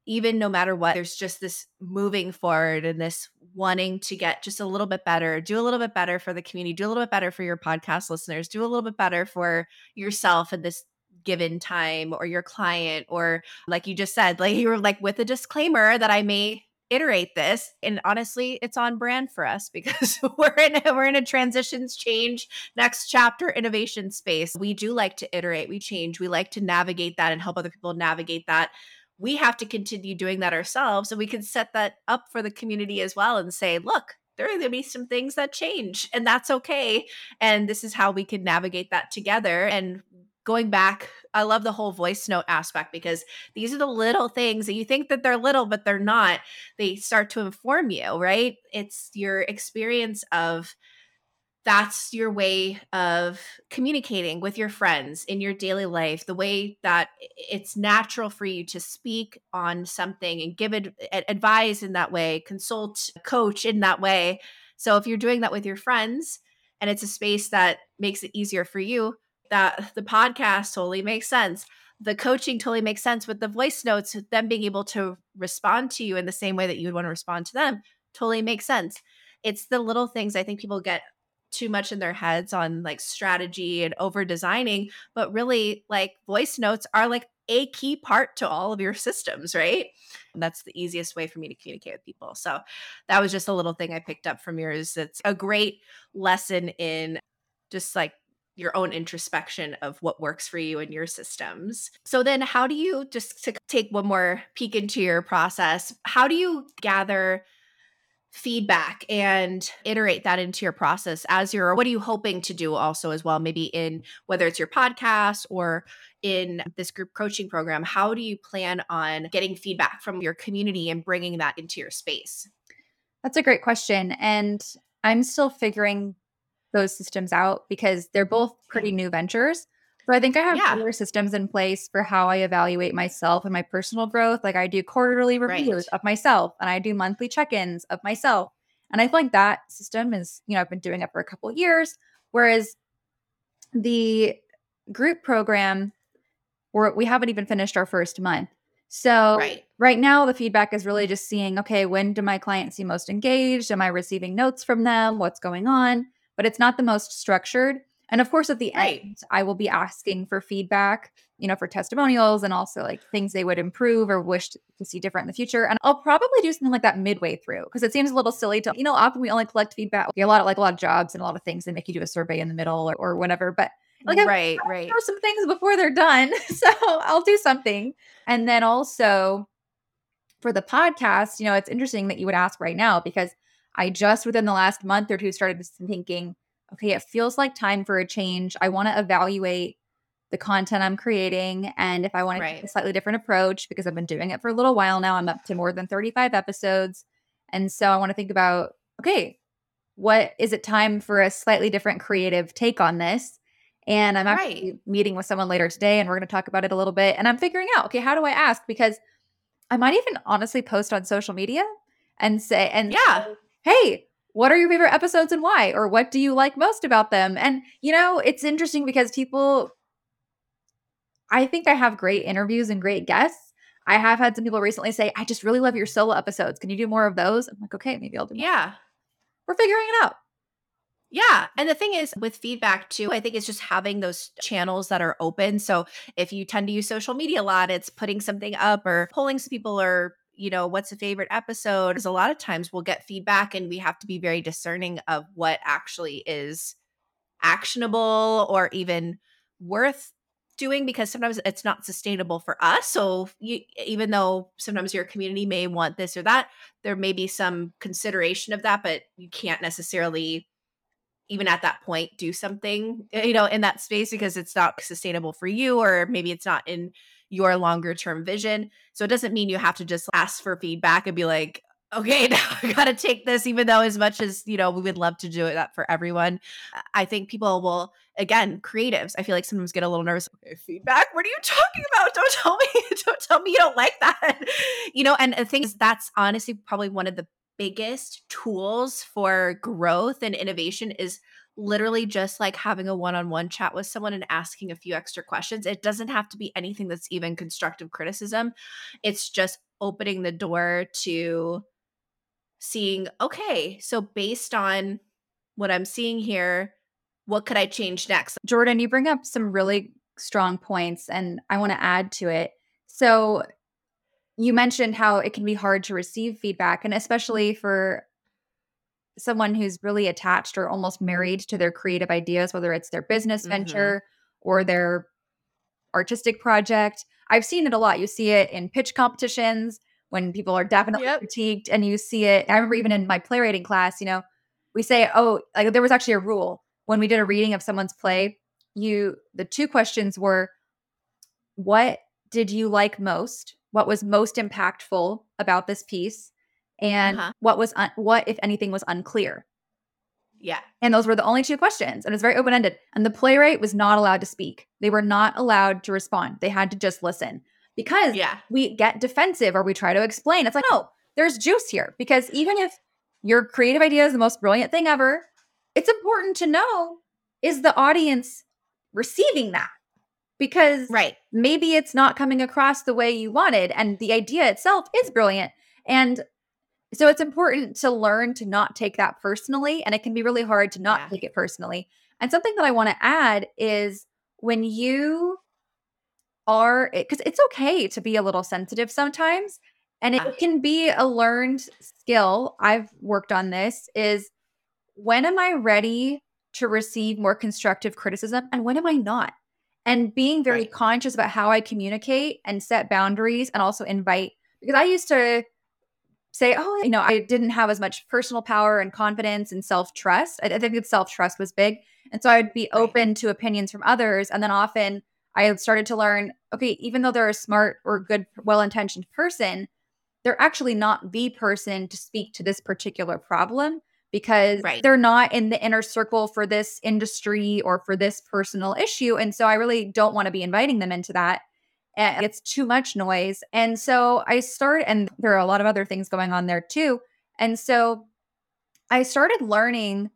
even no matter what, there's just this moving forward and this wanting to get just a little bit better, do a little bit better for the community, do a little bit better for your podcast listeners, do a little bit better for yourself and this given time or your client or like you just said like you were like with a disclaimer that i may iterate this and honestly it's on brand for us because we're in we're in a transitions change next chapter innovation space. We do like to iterate we change we like to navigate that and help other people navigate that. We have to continue doing that ourselves and we can set that up for the community as well and say look there are going to be some things that change and that's okay and this is how we can navigate that together and going back i love the whole voice note aspect because these are the little things that you think that they're little but they're not. They start to inform you right? It's your experience of that's your way of communicating with your friends in your daily life the way that it's natural for you to speak on something and give it advise in that way consult coach in that way. So if you're doing that with your friends and it's a space that makes it easier for you that the podcast totally makes sense. The coaching totally makes sense with the voice notes, them being able to respond to you in the same way that you would want to respond to them totally makes sense. It's the little things I think people get too much in their heads on like strategy and over designing, but really like voice notes are like a key part to all of your systems, right? And that's the easiest way for me to communicate with people. So that was just a little thing I picked up from yours. It's a great lesson in just like your own introspection of what works for you and your systems. So then how do you just to take one more peek into your process, how do you gather feedback and iterate that into your process as you're what are you hoping to do also as well maybe in whether it's your podcast or in this group coaching program how do you plan on getting feedback from your community and bringing that into your space that's a great question and i'm still figuring those systems out because they're both pretty new ventures. So I think I have yeah. systems in place for how I evaluate myself and my personal growth. Like I do quarterly reviews right. of myself and I do monthly check-ins of myself. And I feel like that system is, you know, I've been doing it for a couple years. Whereas the group program, we're, we haven't even finished our first month. So right. right now the feedback is really just seeing, okay, when do my clients seem most engaged? Am I receiving notes from them? What's going on? But it's not the most structured. And of course, at the right. end, I will be asking for feedback, you know, for testimonials and also like things they would improve or wish to see different in the future. And I'll probably do something like that midway through because it seems a little silly to, you know, often we only collect feedback. A lot of like a lot of jobs and a lot of things they make you do a survey in the middle or, or whatever. But like, right, I, right. know some things before they're done. So I'll do something. And then also for the podcast, you know, it's interesting that you would ask right now because I just within the last month or two started thinking, okay, it feels like time for a change. I want to evaluate the content I'm creating and if I want right. to take a slightly different approach because I've been doing it for a little while now. I'm up to more than 35 episodes. And so I want to think about, okay, what is it time for a slightly different creative take on this? And I'm actually right. meeting with someone later today and we're going to talk about it a little bit. And I'm figuring out, okay, how do I ask? Because I might even honestly post on social media and say, and yeah, hey, what are your favorite episodes and why? Or what do you like most about them? And, you know, it's interesting because people, I think I have great interviews and great guests. I have had some people recently say, I just really love your solo episodes. Can you do more of those? I'm like, okay, maybe I'll do more. Yeah. We're figuring it out. Yeah. And the thing is with feedback too, I think it's just having those channels that are open. So if you tend to use social media a lot, it's putting something up or polling some people or you know, what's a favorite episode? Because a lot of times we'll get feedback and we have to be very discerning of what actually is actionable or even worth doing because sometimes it's not sustainable for us. So you, even though sometimes your community may want this or that, there may be some consideration of that, but you can't necessarily even at that point do something eh, you know in that space because it's not sustainable for you or maybe it's not in your longer term vision. So it doesn't mean you have to just ask for feedback and be like, okay, now I got to take this, even though as much as, you know, we would love to do that uh, for everyone. I think people will, again, creatives, I feel like sometimes get a little nervous. Okay, feedback? What are you talking about? Don't tell me, don't tell me you don't like that. you know, and the thing is, that's honestly probably one of the biggest tools for growth and innovation is literally just like having a one-on-one chat with someone and asking a few extra questions. It doesn't have to be anything that's even constructive criticism. It's just opening the door to seeing, okay, so based on what I'm seeing here, what could I change next? Jordan, you bring up some really strong points and I want to add to it. So you mentioned how it can be hard to receive feedback, and especially for someone who's really attached or almost married to their creative ideas, whether it's their business Mhm. venture or their artistic project. I've seen it a lot. You see it in pitch competitions when people are definitely Yep. critiqued, and you see it. I remember even in my playwriting class, you know, we say, oh, like there was actually a rule when we did a reading of someone's play. You, the two questions were, what did you like most? What was most impactful about this piece? And Uh-huh. what was, un- what, if anything, was unclear? Yeah. And those were the only two questions. And it's very open ended. And the playwright was not allowed to speak. They were not allowed to respond. They had to just listen because Yeah. we get defensive or we try to explain. It's like, no, there's juice here. Because even if your creative idea is the most brilliant thing ever, it's important to know is the audience receiving that? Because Right. maybe it's not coming across the way you wanted and the idea itself is brilliant and so it's important to learn to not take that personally and it can be really hard to not Yeah. take it personally and something that i want to add is when you are because it's okay to be a little sensitive sometimes and it Yeah. can be a learned skill i've worked on this is when am i ready to receive more constructive criticism and when am i not and being very Right. conscious about how I communicate and set boundaries and also invite because I used to say, oh, you know, I didn't have as much personal power and confidence and self trust. I, I think that self trust was big. And so I'd be Right. open to opinions from others. And then often I had started to learn, okay, even though they're a smart or good, well intentioned person, they're actually not the person to speak to this particular problem because Right. they're not in the inner circle for this industry or for this personal issue. And so I really don't want to be inviting them into that. And it's too much noise. And so I start, and there are a lot of other things going on there too. And so I started learning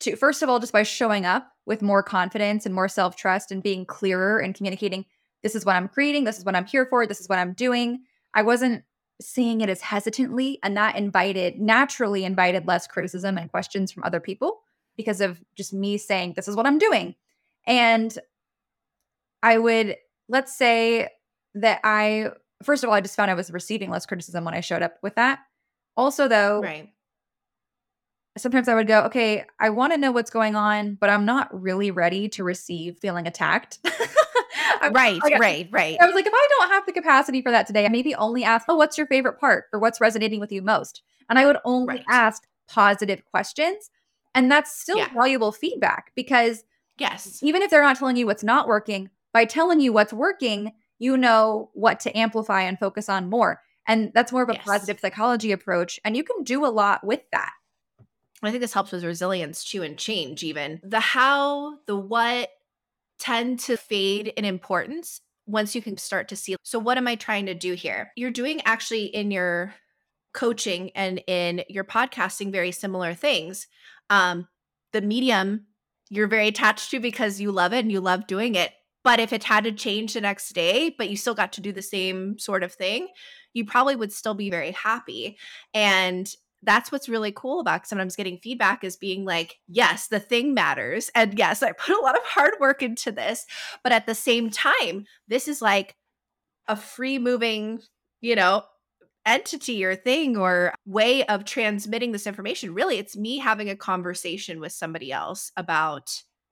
to, first of all, just by showing up with more confidence and more self trust and being clearer and communicating this is what I'm creating, this is what I'm here for, this is what I'm doing. I wasn't seeing it as hesitantly, and that invited, naturally invited less criticism and questions from other people because of just me saying, this is what I'm doing. And I would, let's say that I, first of all, I just found I was receiving less criticism when I showed up with that. Also, though, Right. sometimes I would go, okay, I want to know what's going on, but I'm not really ready to receive feeling attacked. Right. like, Right. Right. I was like, if I don't have the capacity for that today, I maybe only ask, oh, what's your favorite part or what's resonating with you most? And I would only Right. ask positive questions. And that's still Yeah. valuable feedback because Yes. even if they're not telling you what's not working, by telling you what's working, you know what to amplify and focus on more. And that's more of a Yes. positive psychology approach. And you can do a lot with that. I think this helps with resilience too and change even. The how, the what tend to fade in importance once you can start to see so what am I trying to do here? You're doing actually in your coaching and in your podcasting very similar things. Um the medium you're very attached to because you love it and you love doing it. But if it had to change the next day, but you still got to do the same sort of thing, you probably would still be very happy. And that's what's really cool about sometimes getting feedback is being like, yes, the thing matters. And yes, I put a lot of hard work into this. But at the same time, this is like a free moving, you know, entity or thing or way of transmitting this information. Really, it's me having a conversation with somebody else about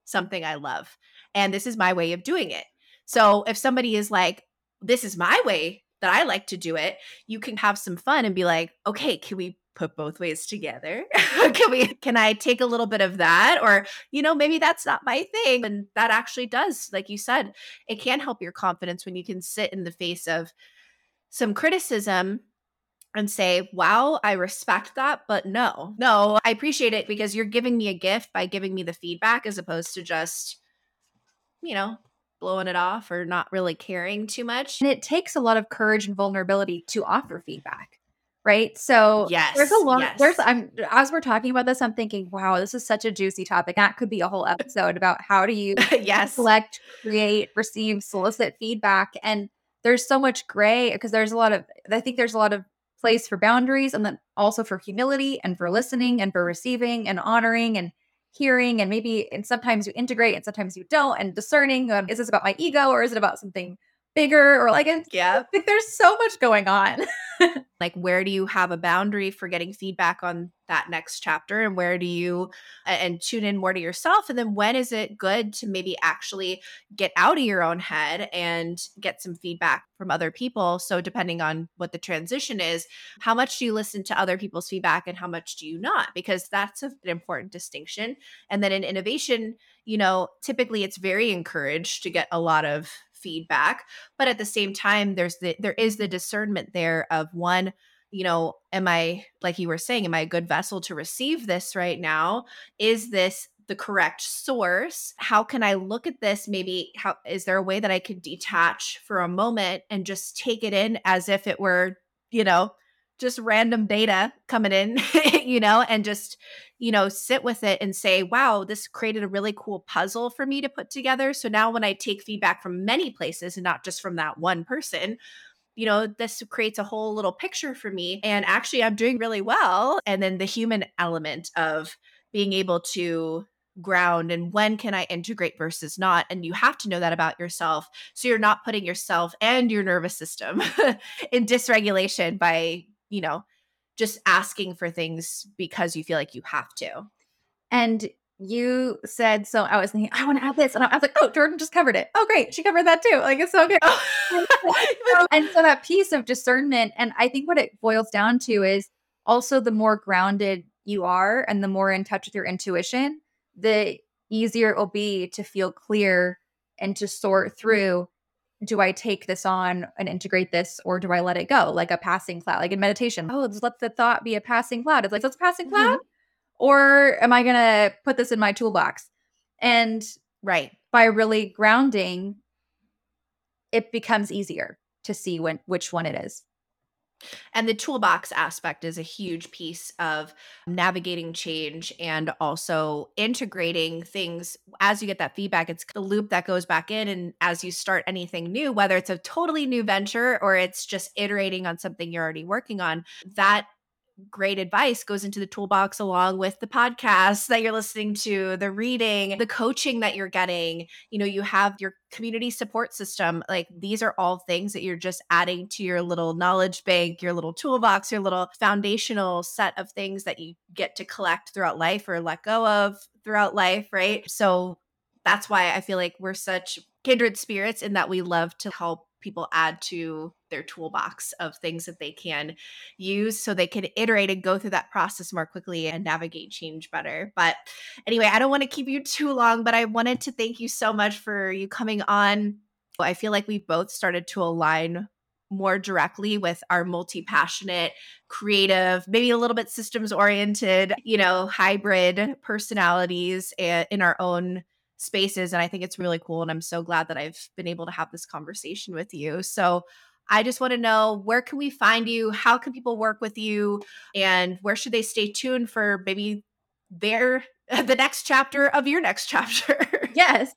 something I love. And this is my way of doing it. So if somebody is like, this is my way that I like to do it, you can have some fun and be like, okay, can we put both ways together? can we can I take a little bit of that or you know maybe that's not my thing and that actually does like you said it can help your confidence when you can sit in the face of some criticism and say, wow, I respect that, but no, no, I appreciate it because you're giving me a gift by giving me the feedback as opposed to just, you know, blowing it off or not really caring too much. And it takes a lot of courage and vulnerability to offer feedback. Right. So Yes, there's a lot yes. there's I'm as we're talking about this, I'm thinking, wow, this is such a juicy topic. That could be a whole episode about how do you yes. collect, create, receive, solicit feedback. And there's so much gray because there's a lot of, I think there's a lot of place for boundaries and then also for humility and for listening and for receiving and honoring and hearing. And maybe, and sometimes you integrate and sometimes you don't, and discerning um, is this about my ego or is it about something bigger or like it's Yeah. like there's so much going on. like where do you have a boundary for getting feedback on that next chapter and where do you and tune in more to yourself? And then when is it good to maybe actually get out of your own head and get some feedback from other people? So depending on what the transition is how much do you listen to other people's feedback and how much do you not? Because that's an important distinction. And then in innovation you know typically it's very encouraged to get a lot of feedback but at the same time there's the there is the discernment there of one you know am i like you were saying am i a good vessel to receive this right now? Is this the correct source? How can i look at this? Maybe how is there a way that i could detach for a moment and just take it in as if it were you know just random data coming in, you know, and just, you know, sit with it and say, wow, this created a really cool puzzle for me to put together. So now when I take feedback from many places and not just from that one person, you know, this creates a whole little picture for me. And actually, I'm doing really well. And then the human element of being able to ground and when can I integrate versus not. And you have to know that about yourself. So you're not putting yourself and your nervous system in dysregulation by you know, just asking for things because you feel like you have to. And you said so. I was thinking, I want to add this, and I was like, oh, Jordan just covered it. Oh, great, she covered that too. Like it's so good. Oh. and so that piece of discernment, and I think what it boils down to is also the more grounded you are, and the more in touch with your intuition, the easier it will be to feel clear and to sort mm-hmm. through do I take this on and integrate this or do I let it go? Like a passing cloud, like in meditation. Oh, just let the thought be a passing cloud. It's like, that's a passing cloud. Mm-hmm. Or am I going to put this in my toolbox? And right by really grounding, it becomes easier to see when which one it is. And the toolbox aspect is a huge piece of navigating change and also integrating things as you get that feedback. It's the loop that goes back in. And as you start anything new, whether it's a totally new venture or it's just iterating on something you're already working on, that great advice goes into the toolbox along with the podcast that you're listening to, the reading, the coaching that you're getting. You know, you have your community support system. Like these are all things that you're just adding to your little knowledge bank, your little toolbox, your little foundational set of things that you get to collect throughout life or let go of throughout life, right? So that's why I feel like we're such kindred spirits in that we love to help people add to their toolbox of things that they can use so they can iterate and go through that process more quickly and navigate change better. But anyway, I don't want to keep you too long, but I wanted to thank you so much for you coming on. I feel like we both started to align more directly with our multi passionate, creative, maybe a little bit systems oriented, you know, hybrid personalities eh, in our own spaces. And I think it's really cool. And I'm so glad that I've been able to have this conversation with you. So I just want to know where can we find you? How can people work with you? And where should they stay tuned for maybe their the next chapter of your next chapter? yes.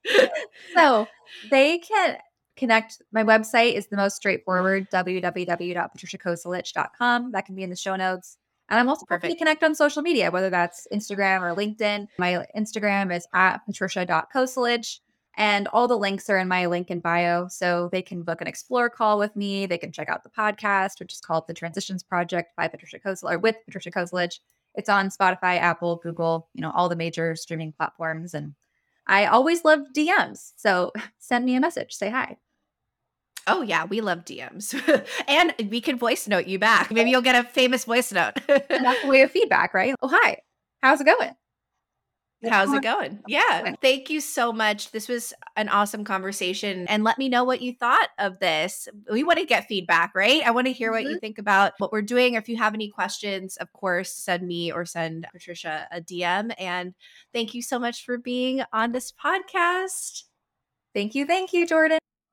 So they can connect. My website is the most straightforward www.patriciacosulich.com. That can be in the show notes. And I'm also perfect to connect on social media, whether that's Instagram or LinkedIn. My Instagram is at patricia.cosulich. And all the links are in my link in bio. So they can book an explore call with me. They can check out the podcast, which is called The Transitions Project by Patricia Cosulich or with Patricia Cosulich. It's on Spotify, Apple, Google, you know, all the major streaming platforms. And I always love DMs. So send me a message, say hi. Oh yeah, we love DMs, and we can voice note you back. Maybe you'll get a famous voice note. that's a way of feedback, right? Oh hi, how's it going? How's it going? Yeah. Thank you so much. This was an awesome conversation. And let me know what you thought of this. We want to get feedback, right? I want to hear what mm-hmm. you think about what we're doing. If you have any questions, of course, send me or send Patricia a DM. And thank you so much for being on this podcast. Thank you. Thank you, Jordan.